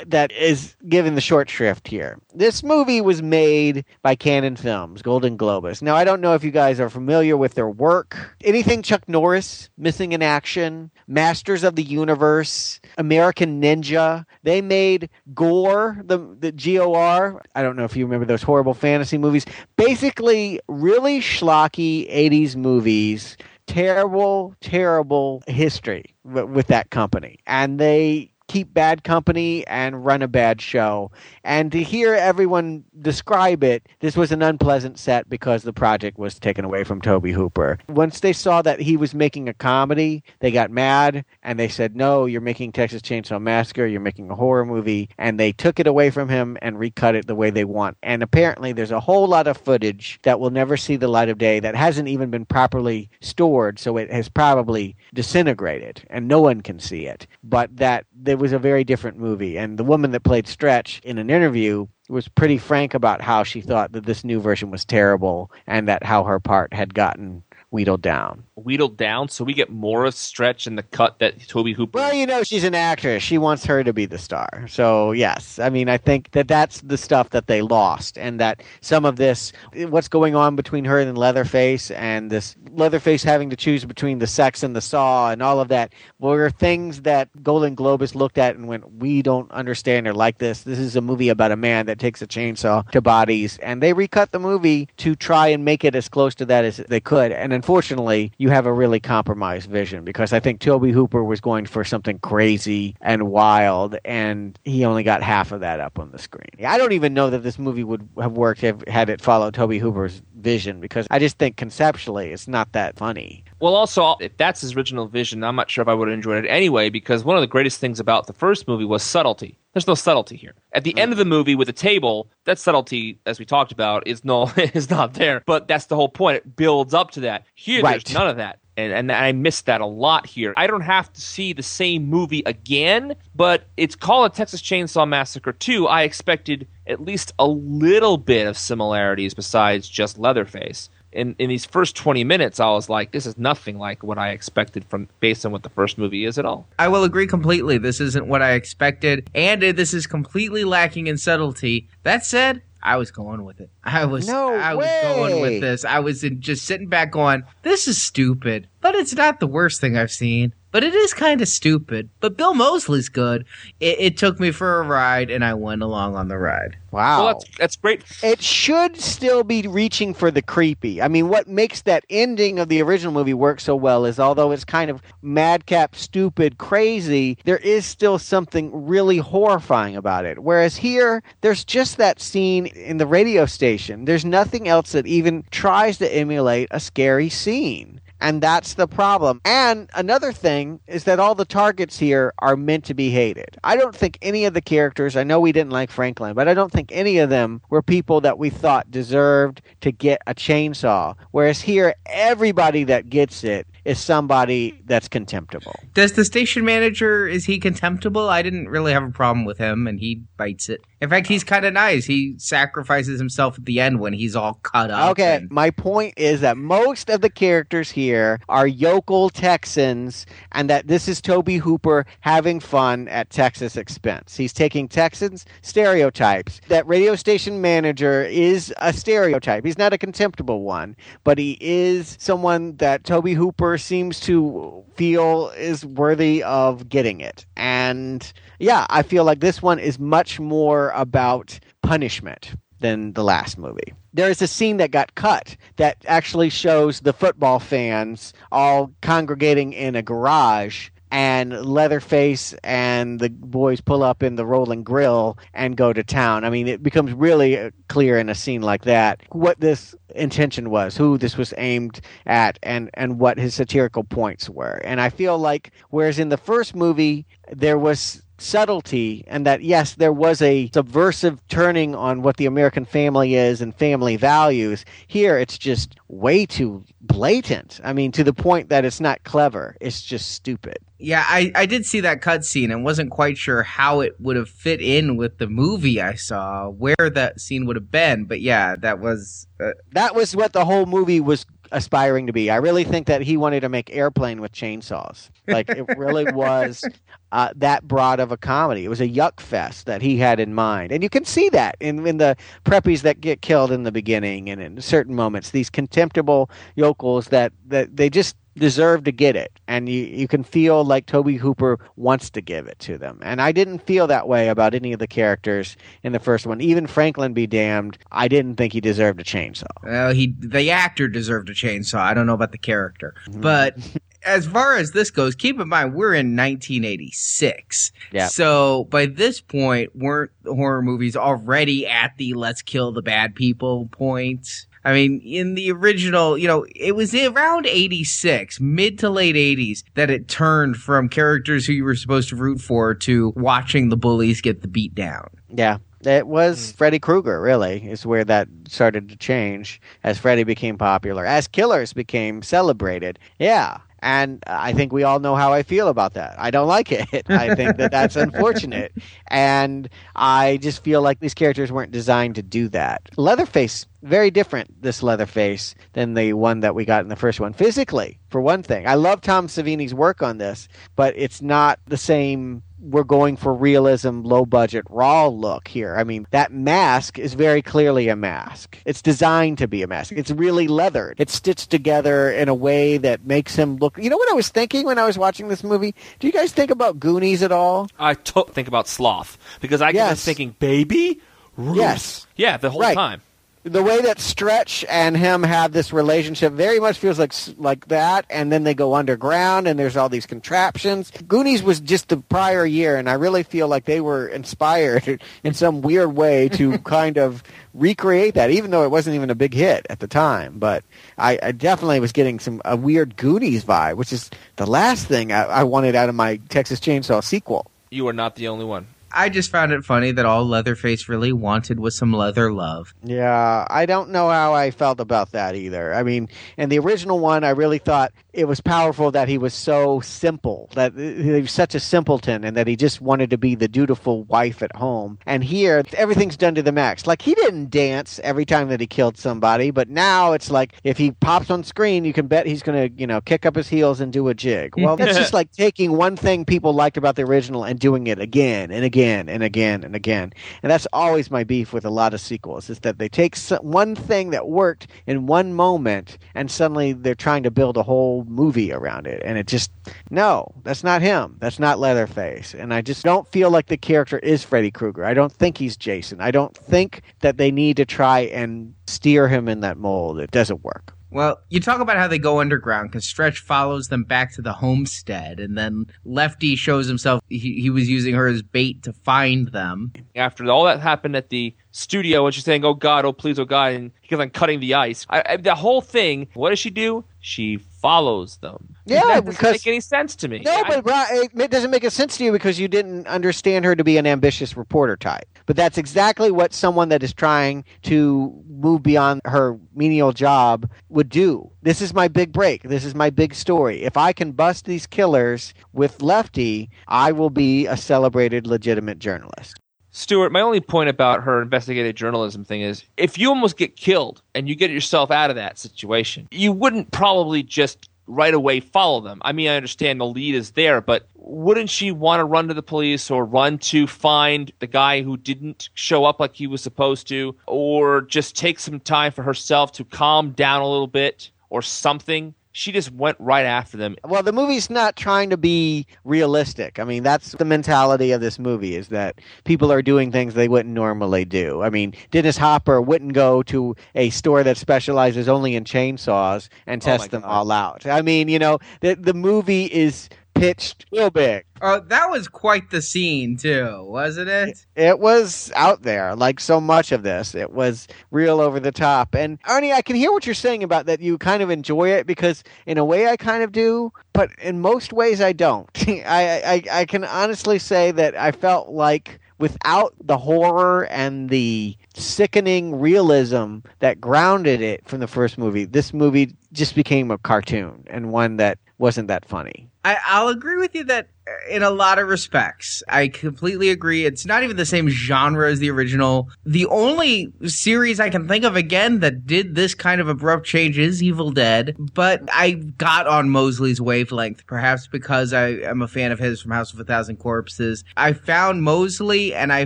C: that is given the short shrift here. This movie was made by Cannon Films, Golan-Globus. Now, I don't know if you guys are familiar with their work. Anything Chuck Norris, Missing in Action, Masters of the Universe, American Ninja. They made Gor, the, the G O R. I don't know if you remember those horrible fantasy movies. Basically, really schlocky 80s movies terrible, terrible history with that company. And they keep bad company and run a bad show. And to hear everyone describe it, this was an unpleasant set because the project was taken away from Tobe Hooper. Once they saw that he was making a comedy, they got mad and they said, No, you're making Texas Chainsaw Massacre, you're making a horror movie. And they took it away from him and recut it the way they want. And apparently, there's a whole lot of footage that will never see the light of day that hasn't even been properly stored, so it has probably disintegrated and no one can see it. But that there was a very different movie. And the woman that played Stretch in an interview was pretty frank about how she thought that this new version was terrible and that how her part had gotten wheedled down.
A: Wheedled down, so we get more of Stretch in the cut that Tobe Hooper.
C: Well, you know, she's an actress. She wants her to be the star. So, yes. I mean, I think that that's the stuff that they lost, and that some of this, what's going on between her and Leatherface, and this Leatherface having to choose between the sex and the saw, and all of that, were things that Golan-Globus looked at and went, we don't understand or like this. This is a movie about a man that takes a chainsaw to bodies, and they recut the movie to try and make it as close to that as they could. And unfortunately, you have a really compromised vision because I think Tobe Hooper was going for something crazy and wild, and he only got half of that up on the screen. I don't even know that this movie would have worked if, had it followed Tobe Hooper's vision because I just think conceptually it's not that funny.
A: Well, also, if that's his original vision, I'm not sure if I would have enjoyed it anyway, because one of the greatest things about the first movie was subtlety. There's no subtlety here. At the mm. end of the movie with the table, that subtlety, as we talked about, is no is not there. But that's the whole point. It builds up to that. Here, right. there's none of that. And, and I missed that a lot here. I don't have to see the same movie again, but it's called a Texas Chainsaw Massacre 2. I expected at least a little bit of similarities besides just Leatherface in in these first 20 minutes i was like this is nothing like what i expected from based on what the first movie is at all
B: i will agree completely this isn't what i expected and this is completely lacking in subtlety that said I was going with it. I was
C: no
B: I
C: was
B: going with this. I was in, just sitting back going, this is stupid, but it's not the worst thing I've seen but it is kind of stupid. But Bill Moseley's good. It, it, took me for a ride, and I went along on the ride.
C: Wow,
A: well, that's, that's great.
C: It should still be reaching for the creepy. I mean, what makes that ending of the original movie work so well is, although it's kind of madcap, stupid, crazy, there is still something really horrifying about it. Whereas here, there's just that scene in the radio station. There's nothing else that even tries to emulate a scary scene. And that's the problem. And another thing is that all the targets here are meant to be hated. I don't think any of the characters, I know we didn't like Franklin, but I don't think any of them were people that we thought deserved to get a chainsaw. Whereas here, everybody that gets it is somebody that's contemptible.
B: Does the station manager is he contemptible? I didn't really have a problem with him and he bites it. In fact, he's kind of nice. He sacrifices himself at the end when he's all cut up.
C: Okay,
B: and...
C: my point is that most of the characters here are yokel Texans and that this is Tobe Hooper having fun at Texas expense. He's taking Texans stereotypes. That radio station manager is a stereotype. He's not a contemptible one, but he is someone that Tobe Hooper seems to feel is worthy of getting it. And yeah, I feel like this one is much more about punishment than the last movie. There is a scene that got cut that actually shows the football fans all congregating in a garage and Leatherface and the boys pull up in the rolling grill and go to town. I mean, it becomes really uh, clear in a scene like that what this intention was, who this was aimed at, and, and what his satirical points were. And I feel like, whereas in the first movie, there was subtlety and that yes there was a subversive turning on what the american family is and family values. Here it's just way too blatant. I mean to the point that it's not clever. It's just stupid.
B: Yeah i, I did see that cutscene and wasn't quite sure how it would have fit in with the movie i saw where that scene would have been but yeah that was uh,
C: that was what the whole movie was aspiring to be. I really think that he wanted to make Airplane with chainsaws. Like it really was uh, that broad of a comedy. It was a yuck fest that he had in mind, and you can see that in in the preppies that get killed in the beginning and in certain moments. These contemptible yokels that that they just deserve to get it and you, you can feel like tobe hooper wants to give it to them and i didn't feel that way about any of the characters in the first one even franklin be damned i didn't think he deserved a chainsaw
B: well he the actor deserved a chainsaw i don't know about the character mm-hmm. but as far as this goes, keep in mind we're in 1986.
C: Yeah.
B: So by this point, weren't horror movies already at the "let's kill the bad people" point? I mean, in the original, you know, it was around 86, mid to late 80s, that it turned from characters who you were supposed to root for to watching the bullies get the beat down.
C: Yeah. It was hmm. Freddy Krueger, really, is where that started to change as Freddy became popular, as killers became celebrated. Yeah. And I think we all know how I feel about that. I don't like it. I think that that's unfortunate. And I just feel like these characters weren't designed to do that. Leatherface, very different, this Leatherface, than the one that we got in the first one. Physically, for one thing. I love Tom Savini's work on this, but it's not the same we're going for realism, low budget, raw look here. I mean, that mask is very clearly a mask. It's designed to be a mask. It's really leathered. It's stitched together in a way that makes him look. You know what I was thinking when I was watching this movie? Do you guys think about Goonies at all?
A: I to- think about sloth because I
C: Yes.
A: was thinking, baby, Ruth.
C: Yes.
A: yeah, the whole
C: Right.
A: time.
C: The way that Stretch and him have this relationship very much feels like like that, and then they go underground, and there's all these contraptions. Goonies was just the prior year, and I really feel like they were inspired in some weird way to kind of recreate that, even though it wasn't even a big hit at the time. But I, I definitely was getting some a weird Goonies vibe, which is the last thing I, I wanted out of my Texas Chainsaw sequel.
A: You are not the only one.
B: I just found it funny that all Leatherface really wanted was some leather love.
C: Yeah, I don't know how I felt about that either. I mean, in the original one, I really thought it was powerful that he was so simple, that he was such a simpleton, and that he just wanted to be the dutiful wife at home. And here, everything's done to the max. Like, he didn't dance every time that he killed somebody, but now it's like if he pops on screen, you can bet he's going to, you know, kick up his heels and do a jig. Well, that's just like taking one thing people liked about the original and doing it again and again and again and again. And that's always my beef with a lot of sequels is that they take one thing that worked in one moment and suddenly they're trying to build a whole movie around it. And it just, no, that's not him. That's not Leatherface. And I just don't feel like the character is Freddy Krueger. I don't think he's Jason. I don't think that they need to try and steer him in that mold. It doesn't work.
B: Well, you talk about how they go underground because Stretch follows them back to the homestead, and then Lefty shows himself he, he was using her as bait to find them.
A: After all that happened at the studio, and she's saying, "Oh God, oh please, oh God," and he keeps on cutting the ice. I, I, the whole thing. What does she do? She follows them.
C: Yeah,
A: that doesn't
C: because-
A: make any sense to me.
C: No,
A: I-
C: but it doesn't make a sense to you because you didn't understand her to be an ambitious reporter type. But that's exactly what someone that is trying to move beyond her menial job would do. This is my big break. This is my big story. If I can bust these killers with Lefty, I will be a celebrated, legitimate journalist.
A: Stuart, my only point about her investigative journalism thing is if you almost get killed and you get yourself out of that situation, you wouldn't probably just right away follow them. I mean, I understand the lead is there, but wouldn't she want to run to the police or run to find the guy who didn't show up like he was supposed to or just take some time for herself to calm down a little bit or something? She just went right after them.
C: Well, the movie's not trying to be realistic. I mean, that's the mentality of this movie is that people are doing things they wouldn't normally do. I mean, Dennis Hopper wouldn't go to a store that specializes only in chainsaws and
A: Oh
C: test them
A: God.
C: all out. I mean, you know, the the movie is pitched real big.
B: Oh, that was quite the scene too, wasn't it?
C: It was out there, like so much of this. It was real over the top. And Arnie, I can hear what you're saying about that you kind of enjoy it because in a way I kind of do, but in most ways I don't. I, I I can honestly say that I felt like without the horror and the sickening realism that grounded it from the first movie, this movie just became a cartoon and one that wasn't that funny.
B: I, I'll agree with you that in a lot of respects, I completely agree. It's not even the same genre as the original. The only series I can think of again that did this kind of abrupt change is Evil Dead, but I got on Moseley's wavelength, perhaps because I am a fan of his from House of a Thousand Corpses. I found Moseley and I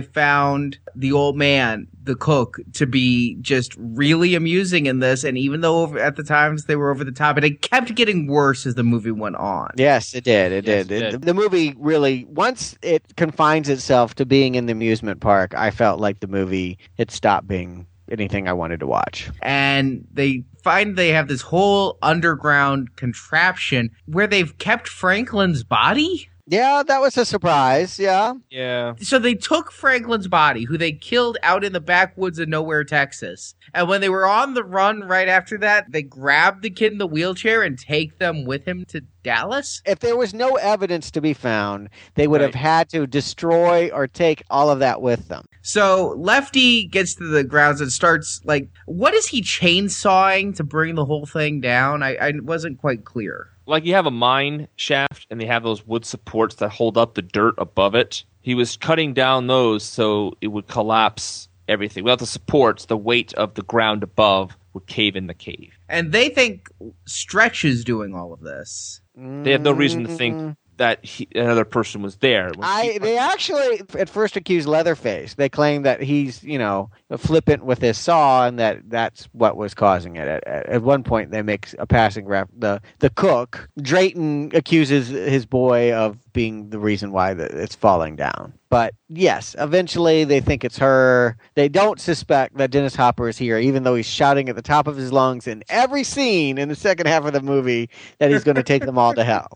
B: found the old man, the cook, to be just really amusing in this. And even though over, at the times they were over the top, and it kept getting worse as the movie went on.
C: Yes, it did. It
A: Yes,
C: did.
A: it
C: It-
A: did.
C: the movie really, once it confines itself to being in the amusement park, I felt like the movie it stopped being anything I wanted to watch.
B: and they find they have this whole underground contraption where they've kept Franklin's body.
C: Yeah, that was a surprise. Yeah.
A: Yeah.
B: So they took Franklin's body, who they killed out in the backwoods of nowhere, Texas. And when they were on the run right after that, they grabbed the kid in the wheelchair and take them with him to Dallas.
C: If there was no evidence to be found, they would have had to destroy or take all of that with them.
B: So Lefty gets to the grounds and starts like, what is he chainsawing to bring the whole thing down? I, I wasn't quite clear.
A: Like you have a mine shaft and they have those wood supports that hold up the dirt above it. He was cutting down those so it would collapse everything. Without the supports, the weight of the ground above would cave in the cave.
B: And they think Stretch is doing all of this.
A: They have no reason to think that he, another person was there. When
C: I
A: he-
C: they actually at first accused Leatherface. They claim that he's you know flippant with his saw and that that's what was causing it. At, at, at one point, they make a passing ref. The the cook Drayton accuses his boy of being the reason why the, it's falling down. But yes, eventually they think it's her. They don't suspect that Dennis Hopper is here, even though he's shouting at the top of his lungs in every scene in the second half of the movie that he's going to take them all to hell.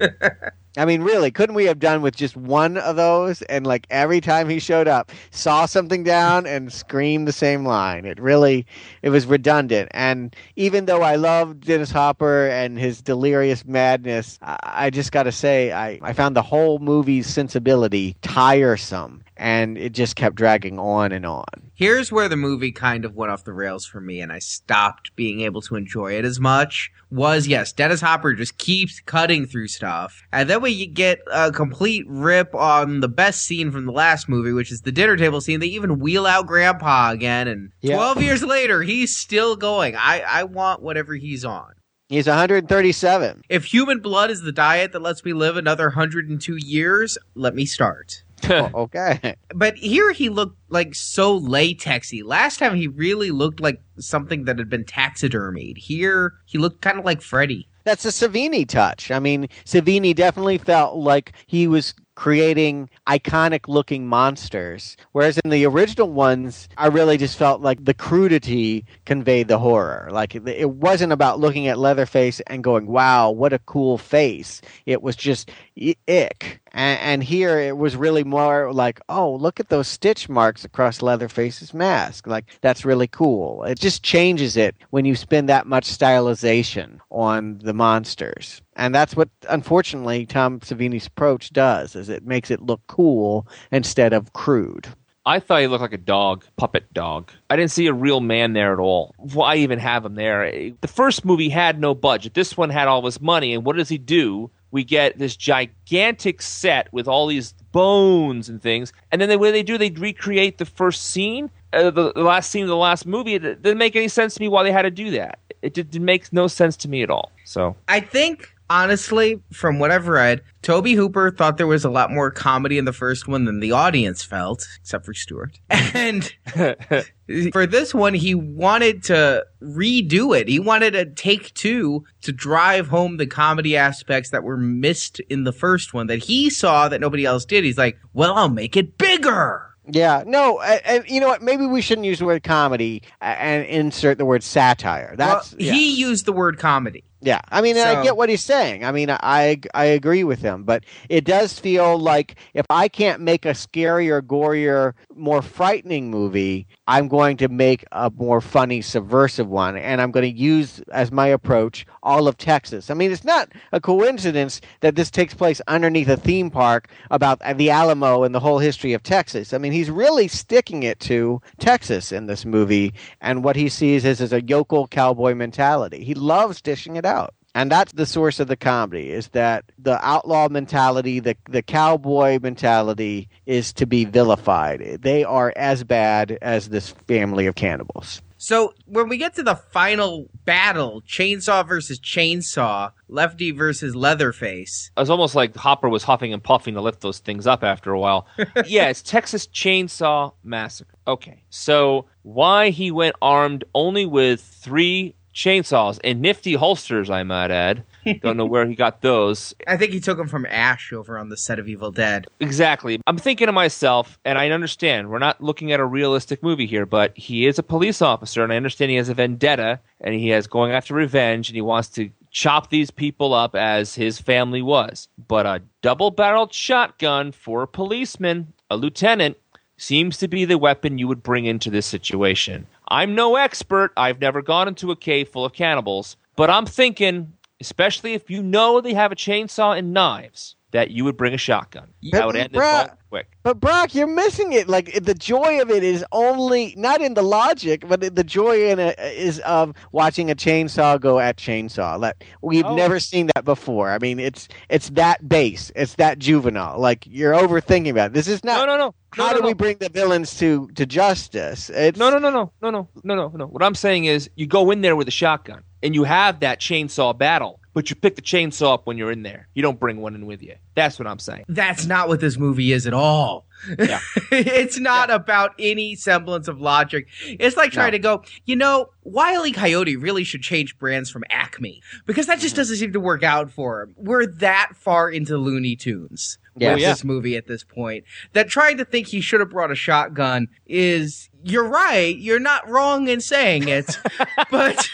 C: I mean, really, couldn't we have done with just one of those? And like every time he showed up, saw something down and screamed the same line. It really, it was redundant. And even though I love Dennis Hopper and his delirious madness, I, I just got to say, I, I found the whole movie's sensibility tiresome. And it just kept dragging on and on.
B: Here's where the movie kind of went off the rails for me and I stopped being able to enjoy it as much. Was yes, Dennis Hopper just keeps cutting through stuff. And then we get a complete rip on the best scene from the last movie, which is the dinner table scene. They even wheel out Grandpa again and
C: Yeah.
B: 12 years later, he's still going. I, I want whatever he's on.
C: He's 137.
B: If human blood is the diet that lets me live another 102 years, let me start.
C: Oh, okay.
B: But here he looked like so latexy. Last time he really looked like something that had been taxidermied. Here he looked kind of like Freddy.
C: That's a Savini touch. I mean, Savini definitely felt like he was creating iconic looking monsters. Whereas in the original ones, I really just felt like the crudity conveyed the horror. Like it- wasn't about looking at Leatherface and going, wow, what a cool face. It was just ick. And, and here it was really more like, oh, look at those stitch marks across Leatherface's mask. Like, that's really cool. It just changes it when you spend that much stylization on the monsters. And that's what, unfortunately, Tom Savini's approach does, is it makes it look cool instead of crude.
A: I thought he looked like a dog, puppet dog. I didn't see a real man there at all. Why even have him there? The first movie had no budget. This one had all this money, and what does he do? We get this gigantic set with all these bones and things, and then the way they do, they recreate the first scene, uh, the, the last scene of the last movie. It didn't make any sense to me why they had to do that. It did, it makes no sense to me at all. So
B: I think, honestly, from what I've read, Tobe Hooper thought there was a lot more comedy in the first one than the audience felt, except for Stuart. And for this one, he wanted to redo it. He wanted a take two to drive home the comedy aspects that were missed in the first one that he saw that nobody else did. He's like, well, I'll make it bigger.
C: Yeah, no, and, you know what? Maybe we shouldn't use the word comedy and insert the word satire. That's
B: well,
C: yeah.
B: he used the word comedy.
C: Yeah, I mean, I get what he's saying. I mean, I I agree with him, but it does feel like if I can't make a scarier, gorier, more frightening movie, I'm going to make a more funny, subversive one, and I'm going to use as my approach all of Texas. I mean, it's not a coincidence that this takes place underneath a theme park about the Alamo and the whole history of Texas. I mean, he's really sticking it to Texas in this movie, and what he sees is, is a yokel cowboy mentality. He loves dishing it out. And that's the source of the comedy is that the outlaw mentality, the the cowboy mentality is to be vilified. They are as bad as this family of cannibals.
B: So when we get to the final battle, chainsaw versus chainsaw, lefty versus leatherface,
A: it was almost like Hopper was huffing and puffing to lift those things up after a while. yeah, it's Texas Chainsaw Massacre. Okay, so why he went armed only with three chainsaws and nifty holsters, I might add. Don't know where he got those.
B: I think he took them from Ash over on the set of Evil Dead.
A: Exactly. I'm thinking to myself, and I understand we're not looking at a realistic movie here, but he is a police officer, and I understand he has a vendetta, and he has going after revenge, and he wants to chop these people up as his family was. But a double barreled shotgun for a policeman, a lieutenant, seems to be the weapon you would bring into this situation. I'm no expert, I've never gone into a cave full of cannibals, but I'm thinking, especially if you know they have a chainsaw and knives, that you would bring a shotgun.
C: But,
A: that would end this all quick.
C: But Brock, you're missing it. Like the joy of it is only not in the logic, but the joy in it is of watching a chainsaw go at chainsaw. Like we've
A: Oh.
C: never seen that before. I mean, it's it's that base, it's that juvenile. Like you're overthinking about it. This is not.
A: No, no, no. No,
C: How
A: no,
C: do
A: no.
C: we bring the villains to to justice? It's
A: No, no, no, no, no, no, no, no, no. What I'm saying is, you go in there with a shotgun and you have that chainsaw battle, but you pick the chainsaw up when you're in there. You don't bring one in with you. That's what I'm saying.
B: That's not what this movie is at all.
A: Yeah.
B: it's not about any semblance of logic. It's like trying
C: No.
B: to go, you know, Wiley Coyote really should change brands from Acme because that just
C: Mm-hmm.
B: doesn't seem to work out for him. We're that far into Looney Tunes
C: Yeah.
B: with
A: Oh, yeah.
B: this movie at this point that trying to think he should have brought a shotgun is, you're right. You're not wrong in saying it, but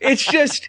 B: it's just,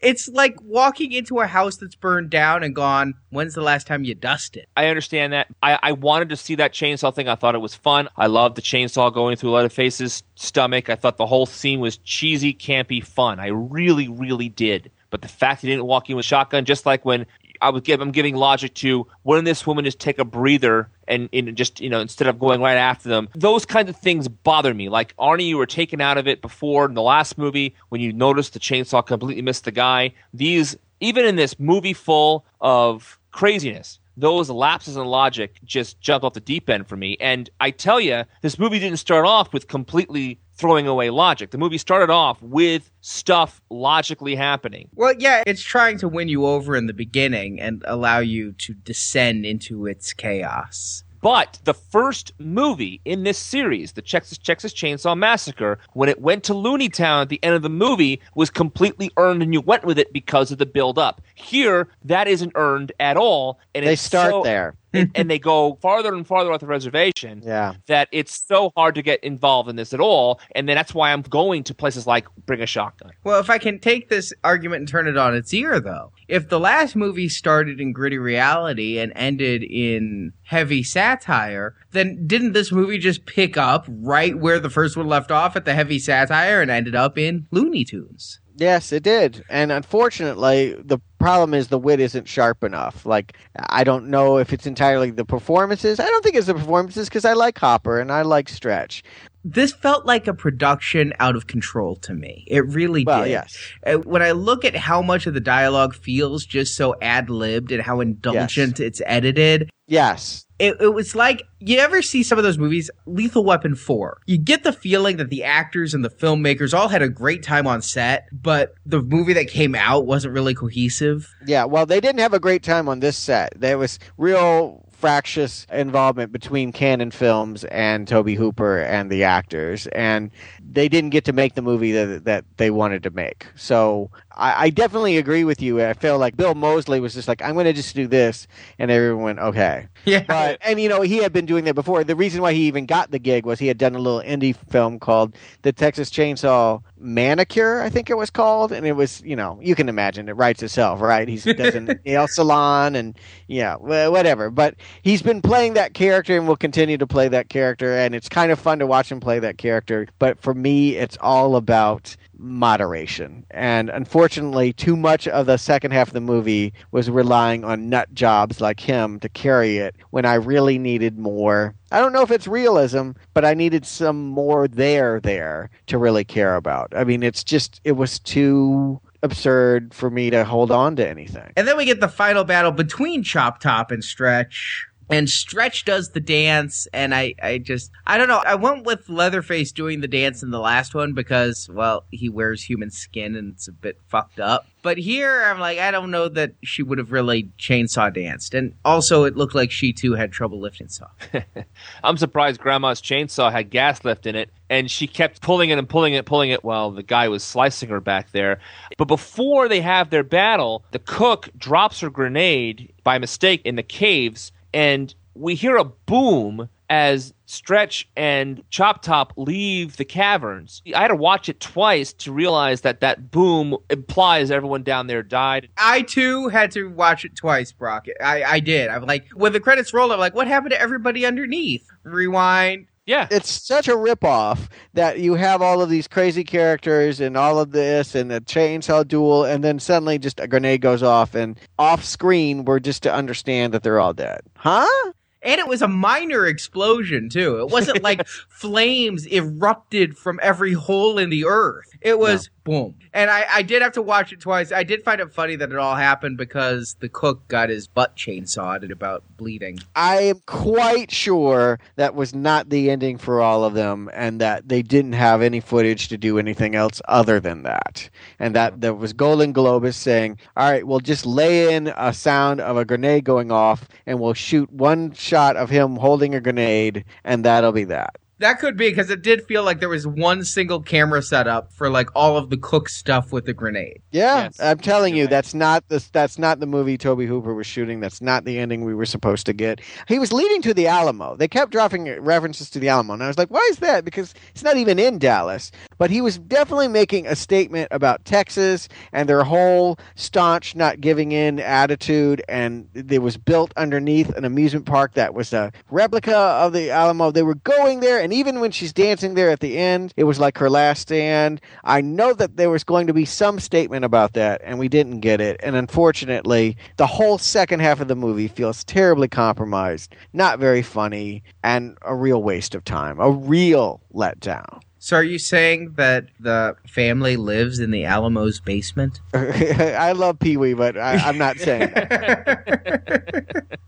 B: it's like walking into a house that's burned down and gone, when's the last time you dusted?
A: I understand that. I, I wanted to see that chainsaw thing. I thought it was fun. I loved the chainsaw going through Leatherface's stomach. I thought the whole scene was cheesy, campy, fun. I really, really did. But the fact he didn't walk in with shotgun, just like when I would give, I'm giving logic to wouldn't this woman just take a breather and, and just you know instead of going right after them, those kinds of things bother me. Like Arnie, you were taken out of it before in the last movie when you noticed the chainsaw completely missed the guy. These even in this movie full of craziness, those lapses in logic just jumped off the deep end for me. And I tell you, this movie didn't start off with completely throwing away logic. The movie started off with stuff logically happening.
B: Well, yeah, it's trying to win you over in the beginning and allow you to descend into its chaos.
A: But the first movie in this series, the Texas, Texas Chainsaw Massacre, when it went to Looney Town at the end of the movie, was completely earned, and you went with it because of the build-up. Here, that isn't earned at all, and
C: they
A: it's
C: start
A: so-
C: there.
A: And, and they go farther and farther off the reservation.
C: Yeah.
A: that it's so hard to get involved in this at all, and then that's why I'm going to places like bring a shotgun.
B: Well, if I can take this argument and turn it on its ear, though, if the last movie started in gritty reality and ended in heavy satire, then didn't this movie just pick up right where the first one left off at the heavy satire and ended up in Looney Tunes?
C: Yes, it did. And unfortunately, the problem is the wit isn't sharp enough. Like, I don't know if it's entirely the performances. I don't think it's the performances because I like Hopper and I like Stretch.
B: This felt like a production out of control to me. It really
C: Well,
B: did.
C: yes.
B: Uh, when I look at how much of the dialogue feels just so ad libbed and how indulgent it's edited,
C: Yes.
B: It, it was like you ever see some of those movies lethal weapon 4 you get the feeling that the actors and the filmmakers all had a great time on set but the movie that came out wasn't really cohesive
C: Yeah. Well, they didn't have a great time on this set. There was real fractious involvement between Cannon Films and Tobe Hooper and the actors, and they didn't get to make the movie that that they wanted to make. So I, I definitely agree with you. I feel like Bill Moseley was just like, I'm going to just do this, and everyone went, okay.
B: yeah
C: But and you know he had been doing that before. The reason why he even got the gig was he had done a little indie film called The Texas Chainsaw Manicure, I think it was called, and it was you know you can imagine it writes itself, right? He's does a nail salon and yeah, whatever. But he's been playing that character and will continue to play that character, and it's kind of fun to watch him play that character. But for me, it's all about moderation. And unfortunately, too much of the second half of the movie was relying on nut jobs like him to carry it when I really needed more. I don't know if it's realism, but I needed some more there there to really care about. I mean, it's just, it was too absurd for me to hold on to anything.
B: and then we get the final battle between chop top and stretch and Stretch does the dance, and I, I just, I don't know. I went with Leatherface doing the dance in the last one because, well, he wears human skin and it's a bit fucked up. But here, I'm like, I don't know that she would have really chainsaw danced. And also, it looked like she too had trouble lifting saw.
A: I'm surprised Grandma's chainsaw had gas left in it, and she kept pulling it and pulling it, pulling it while the guy was slicing her back there. But before they have their battle, the cook drops her grenade by mistake in the caves, and we hear a boom as Stretch and Chop Top leave the caverns. I had to watch it twice to realize that that boom implies everyone down there died.
B: I too had to watch it twice, Brock. I, I did. I'm like, when the credits rolled, I'm like, what happened to everybody underneath? Rewind.
A: Yeah.
C: It's such a ripoff that you have all of these crazy characters and all of this and a chainsaw duel, and then suddenly just a grenade goes off, and off screen, we're just to understand that they're all dead. Huh?
B: And it was a minor explosion too. It wasn't like flames erupted from every hole in the earth. It was boom. And I, I did have to watch it twice. I did find it funny that it all happened because the cook got his butt chainsawed and about bleeding.
C: I am quite sure that was not the ending for all of them, and that they didn't have any footage to do anything else other than that. And that there was Golan-Globus saying, "All right, we'll just lay in a sound of a grenade going off, and we'll shoot one shot of him holding a grenade, and that'll be that."
B: That could be because it did feel like there was one single camera setup for like all of the cook stuff with the grenade.
C: Yeah,
A: Yes.
C: I'm telling you,
A: right.
C: that's not the that's not the movie Tobe Hooper was shooting. That's not the ending we were supposed to get. He was leading to the Alamo. They kept dropping references to the Alamo, and I was like, why is that? Because it's not even in Dallas. But he was definitely making a statement about Texas and their whole staunch, not giving in attitude. And it was built underneath an amusement park that was a replica of the Alamo. They were going there, and even when she's dancing there at the end, it was like her last stand. I know that there was going to be some statement about that, and we didn't get it. And unfortunately, the whole second half of the movie feels terribly compromised, not very funny, and a real waste of time, a real letdown.
B: So are you saying that the family lives in the Alamo's basement?
C: I love Pee Wee, but I, I'm not saying.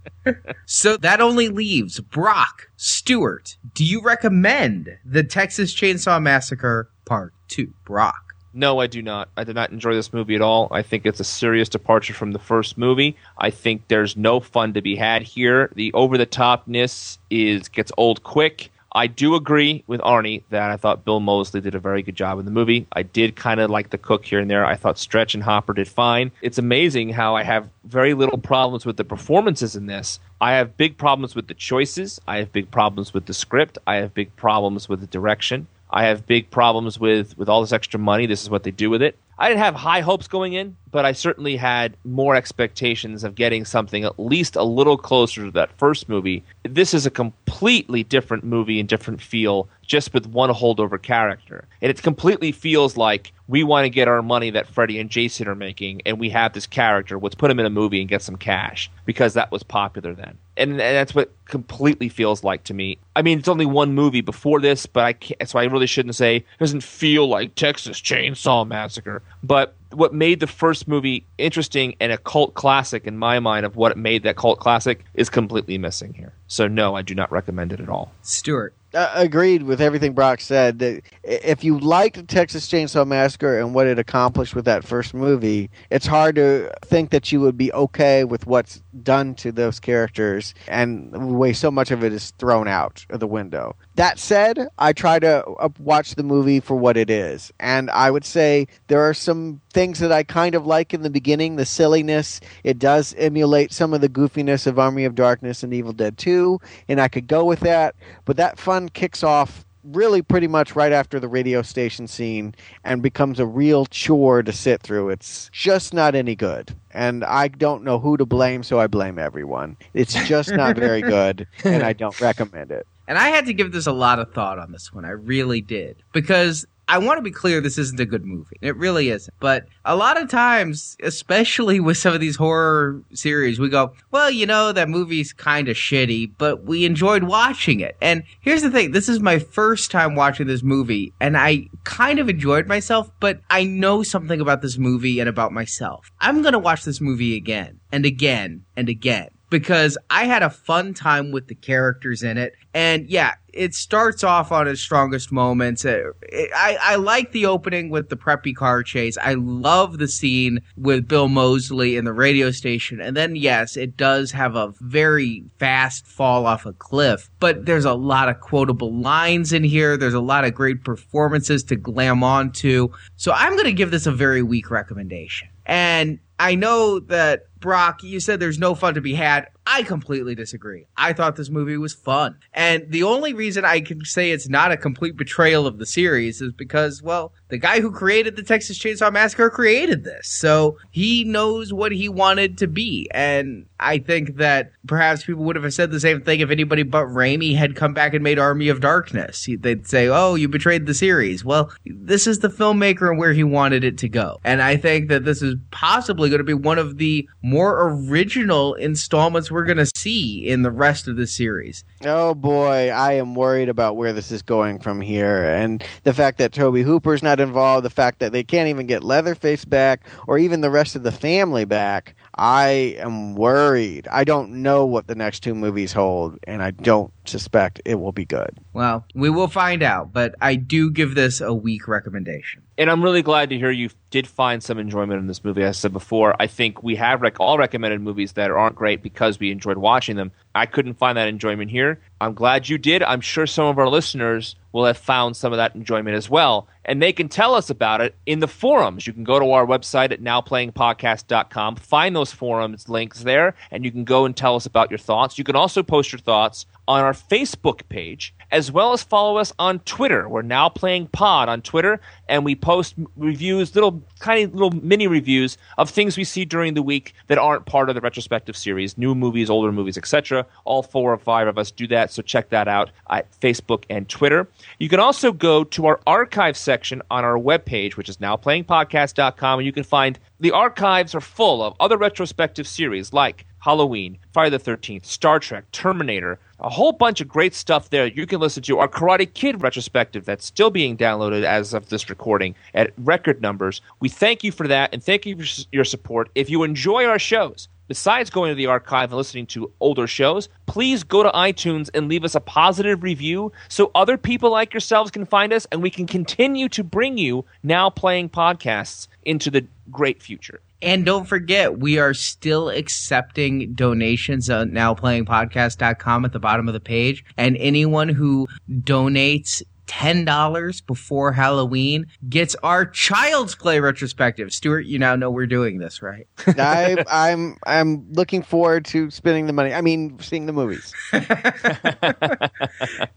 B: So that only leaves Brock Stuart. Do you recommend the Texas Chainsaw Massacre Part 2? Brock.
A: No, I do not. I did not enjoy this movie at all. I think it's a serious departure from the first movie. I think there's no fun to be had here. The over the topness is gets old quick. I do agree with Arnie that I thought Bill Moseley did a very good job in the movie. I did kind of like the cook here and there. I thought Stretch and Hopper did fine. It's amazing how I have very little problems with the performances in this. I have big problems with the choices. I have big problems with the script. I have big problems with the direction. I have big problems with with all this extra money. This is what they do with it. I didn't have high hopes going in, but I certainly had more expectations of getting something at least a little closer to that first movie. This is a completely different movie and different feel, just with one holdover character. And it completely feels like we want to get our money that Freddy and Jason are making, and we have this character. Let's put him in a movie and get some cash because that was popular then. And, and that's what completely feels like to me. I mean, it's only one movie before this, but I can't, so I really shouldn't say it doesn't feel like Texas Chainsaw Massacre. But what made the first movie interesting and a cult classic in my mind of what made that cult classic is completely missing here. So no, I do not recommend it at all.
B: Stuart.
C: uh, agreed with everything Brock said. That if you liked Texas Chainsaw Massacre and what it accomplished with that first movie, it's hard to think that you would be okay with what's done to those characters, and the way so much of it is thrown out of the window. That said, I try to uh, watch the movie for what it is, and I would say there are some things that I kind of like in the beginning. The silliness it does emulate some of the goofiness of Army of Darkness and Evil Dead Two, and I could go with that. But that fun kicks off really pretty much right after the radio station scene and becomes a real chore to sit through. It's just not any good. And I don't know who to blame, so I blame everyone. It's just not very good, and I don't recommend it.
B: And I had to give this a lot of thought on this one. I really did. Because I want to be clear this isn't a good movie. It really isn't. But a lot of times, especially with some of these horror series, we go, well, you know, that movie's kind of shitty, but we enjoyed watching it. And here's the thing this is my first time watching this movie, and I kind of enjoyed myself, but I know something about this movie and about myself. I'm going to watch this movie again and again and again because I had a fun time with the characters in it. And yeah, it starts off on its strongest moments. Uh, it- I, I like the opening with the preppy car chase. I love the scene with Bill Moseley in the radio station. And then, yes, it does have a very fast fall off a cliff, but there's a lot of quotable lines in here. There's a lot of great performances to glam onto. So I'm going to give this a very weak recommendation. And I know that Brock, you said there's no fun to be had. I completely disagree. I thought this movie was fun. And the only reason I can say it's not a complete betrayal of the series is because, well, the guy who created the Texas Chainsaw Massacre created this. So he knows what he wanted to be. And I think that perhaps people would have said the same thing if anybody but Raimi had come back and made Army of Darkness. They'd say, oh, you betrayed the series. Well, this is the filmmaker and where he wanted it to go. And I think that this is possibly going to be one of the more original installments we're going to see in the rest of the series.
C: Oh boy, I am worried about where this is going from here, and the fact that Tobe Hooper's not involved, the fact that they can't even get Leatherface back, or even the rest of the family back. I am worried. I don't know what the next two movies hold, and I don't suspect it will be good.
B: Well, we will find out, but I do give this a weak recommendation.
A: And I'm really glad to hear you did find some enjoyment in this movie. As I said before, I think we have rec- all recommended movies that aren't great because we enjoyed watching them. I couldn't find that enjoyment here. I'm glad you did. I'm sure some of our listeners will have found some of that enjoyment as well. And they can tell us about it in the forums. You can go to our website at nowplayingpodcast.com, find those forums links there, and you can go and tell us about your thoughts. You can also post your thoughts on our Facebook page, as well as follow us on Twitter. We're now playing pod on Twitter, and we post reviews, little tiny little mini reviews of things we see during the week that aren't part of the retrospective series, new movies, older movies, etc. All four or five of us do that, so check that out at Facebook and Twitter. You can also go to our archive section on our webpage, which is now nowplayingpodcast.com, and you can find the archives are full of other retrospective series like Halloween, Friday the 13th, Star Trek, Terminator, a whole bunch of great stuff there you can listen to. Our Karate Kid retrospective that's still being downloaded as of this recording at record numbers. We thank you for that and thank you for your support. If you enjoy our shows, besides going to the archive and listening to older shows, please go to iTunes and leave us a positive review so other people like yourselves can find us and we can continue to bring you now playing podcasts into the great future.
B: And don't forget, we are still accepting donations on nowplayingpodcast.com at the bottom of the page. And anyone who donates $10 before Halloween gets our Child's Play retrospective. Stuart, you now know we're doing this, right?
C: I, I'm I'm looking forward to spending the money. I mean, seeing the movies.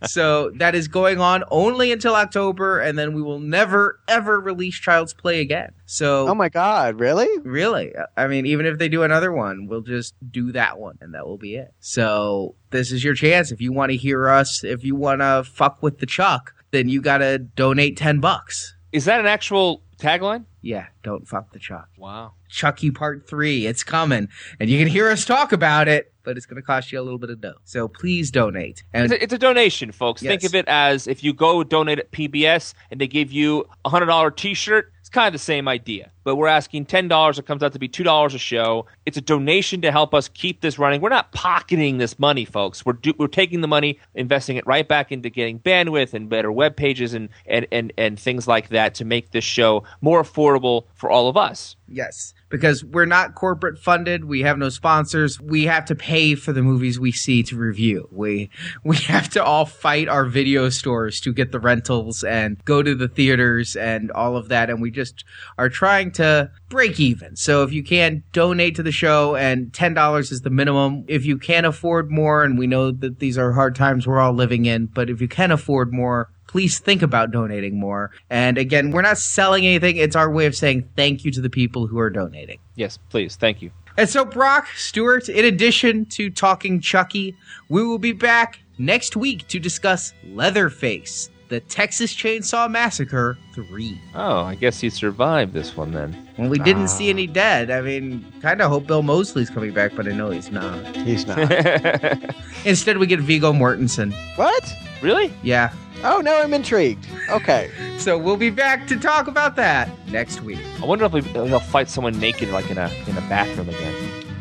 B: so that is going on only until October, and then we will never, ever release Child's Play again. So
C: Oh my God, really?
B: Really? I mean, even if they do another one, we'll just do that one and that will be it. So, this is your chance. If you want to hear us, if you want to fuck with the Chuck, then you got to donate 10 bucks.
A: Is that an actual tagline?
B: Yeah, don't fuck the Chuck.
A: Wow.
B: Chucky Part 3, it's coming. And you can hear us talk about it, but it's going to cost you a little bit of dough. So, please donate. And
A: It's a, it's a donation, folks. Think of it as if you go donate at PBS and they give you a hundred dollar T-shirt. Kind of the same idea, but we're asking ten dollars. It comes out to be two dollars a show. It's a donation to help us keep this running. We're not pocketing this money, folks. We're do, we're taking the money, investing it right back into getting bandwidth and better web pages and and and and things like that to make this show more affordable for all of us.
B: Yes, because we're not corporate funded. We have no sponsors. We have to pay for the movies we see to review. We we have to all fight our video stores to get the rentals and go to the theaters and all of that. And we just are trying to break even. So if you can donate to the show, and ten dollars is the minimum. If you can't afford more, and we know that these are hard times we're all living in, but if you can afford more, please think about donating more. And again, we're not selling anything. It's our way of saying thank you to the people who are donating.
A: Yes, please. Thank you.
B: And so, Brock, Stuart, in addition to talking Chucky, we will be back next week to discuss Leatherface, the Texas Chainsaw Massacre 3.
A: Oh, I guess he survived this one then.
B: Well, we didn't see any dead. I mean, kind of hope Bill Moseley's coming back, but I know he's not.
C: He's not.
B: Instead, we get Viggo Mortensen.
C: what?
A: Really?
B: Yeah.
C: Oh, now I'm intrigued. Okay.
B: So we'll be back to talk about that next week.
A: I wonder if he- he'll fight someone naked, like in a in a bathroom again.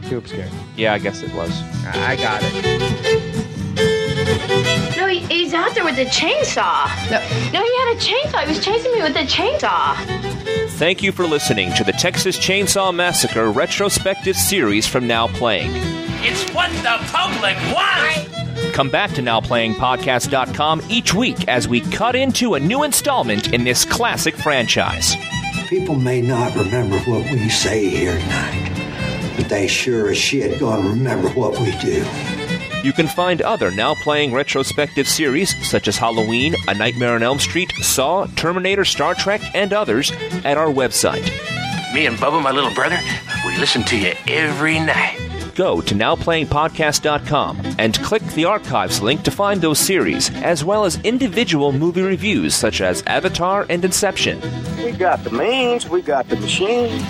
C: too obscure.
D: Yeah, I guess it was.
B: I I got it.
E: No, he, he's out there with the chainsaw. No, no, he had a chainsaw. He was chasing me with a chainsaw.
A: Thank you for listening to the Texas Chainsaw Massacre retrospective series from Now Playing.
F: It's what the public wants.
A: Come back to NowPlayingPodcast.com each week as we cut into a new installment in this classic franchise.
G: People may not remember what we say here tonight, but they sure as shit gonna remember what we do.
A: You can find other Now Playing retrospective series such as Halloween, A Nightmare on Elm Street, Saw, Terminator, Star Trek, and others at our website.
F: Me and Bubba, my little brother, we listen to you every night.
A: Go to NowPlayingPodcast.com and click the archives link to find those series, as well as individual movie reviews such as Avatar and Inception.
H: We got the means, we got the machine.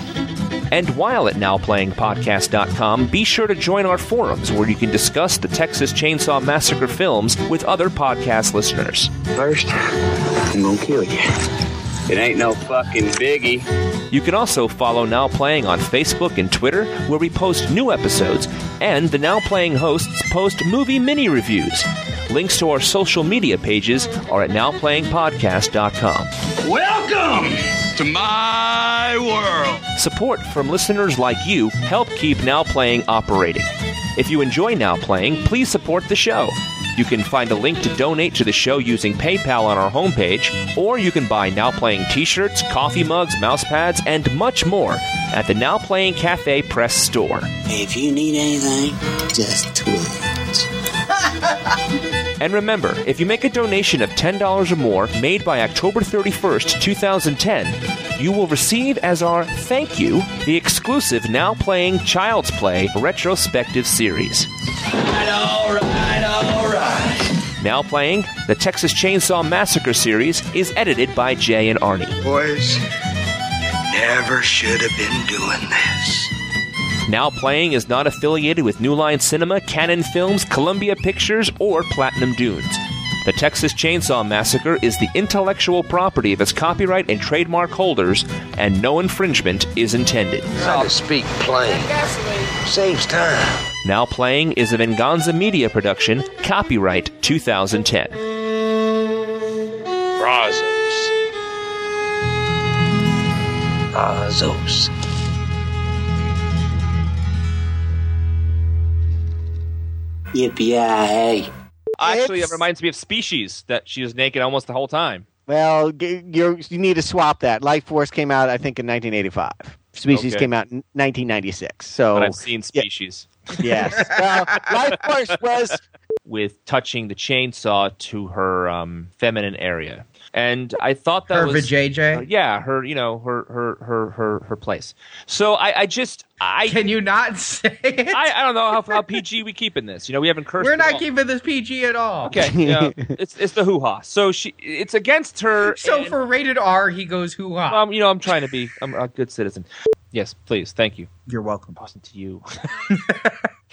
A: And while at NowPlayingPodcast.com, be sure to join our forums where you can discuss the Texas Chainsaw Massacre films with other podcast listeners.
H: First, I'm gonna kill you. It ain't no fucking biggie.
A: You can also follow Now Playing on Facebook and Twitter, where we post new episodes, and the Now Playing hosts post movie mini reviews. Links to our social media pages are at NowPlayingPodcast.com.
F: Welcome to my world.
A: Support from listeners like you help keep Now Playing operating. If you enjoy Now Playing, please support the show. You can find a link to donate to the show using PayPal on our homepage, or you can buy Now Playing t shirts, coffee mugs, mouse pads, and much more at the Now Playing Cafe Press store.
I: If you need anything, just twitch.
A: And remember, if you make a donation of $10 or more made by October 31st, 2010, you will receive as our thank you the exclusive Now Playing Child's Play retrospective series.
F: Right,
A: Now playing, the Texas Chainsaw Massacre series is edited by Jay and Arnie.
G: Boys, you never should have been doing this.
A: Now Playing is not affiliated with New Line Cinema, Cannon Films, Columbia Pictures, or Platinum Dunes. The Texas Chainsaw Massacre is the intellectual property of its copyright and trademark holders, and no infringement is intended.
H: Try to speak plain. Saves time.
A: Now Playing is a Venganza Media production, copyright 2010.
H: Brazos. Brazos.
I: Yippee-yi-hey.
D: Actually,
C: It's-
D: it reminds me of Species that she was naked almost the whole time.
C: Well, you're, you need to swap that. Lifeforce came out, I think, in 1985. Species
D: Okay.
C: came out in 1996. So,
D: But I've seen
C: yeah. Yes. Well, Lifeforce was
D: with touching the chainsaw to her um, feminine area, and I thought that
B: Her
D: was
B: vajayjay?
D: uh, yeah, her you know her her her her her place. So I, I just I
B: Can you not say it?
D: I, I don't know how, how PG we keeping this. You know, we haven't cursed.
B: We're not keeping this PG at all.
D: Okay, yeah, it's it's the hoo ha. So she, it's against her.
B: So
D: and-
B: for rated R, he goes hoo ha.
D: um, you know, I'm trying to be I'm a good citizen. Yes, please, thank you.
B: You're welcome.
D: Tossing to you.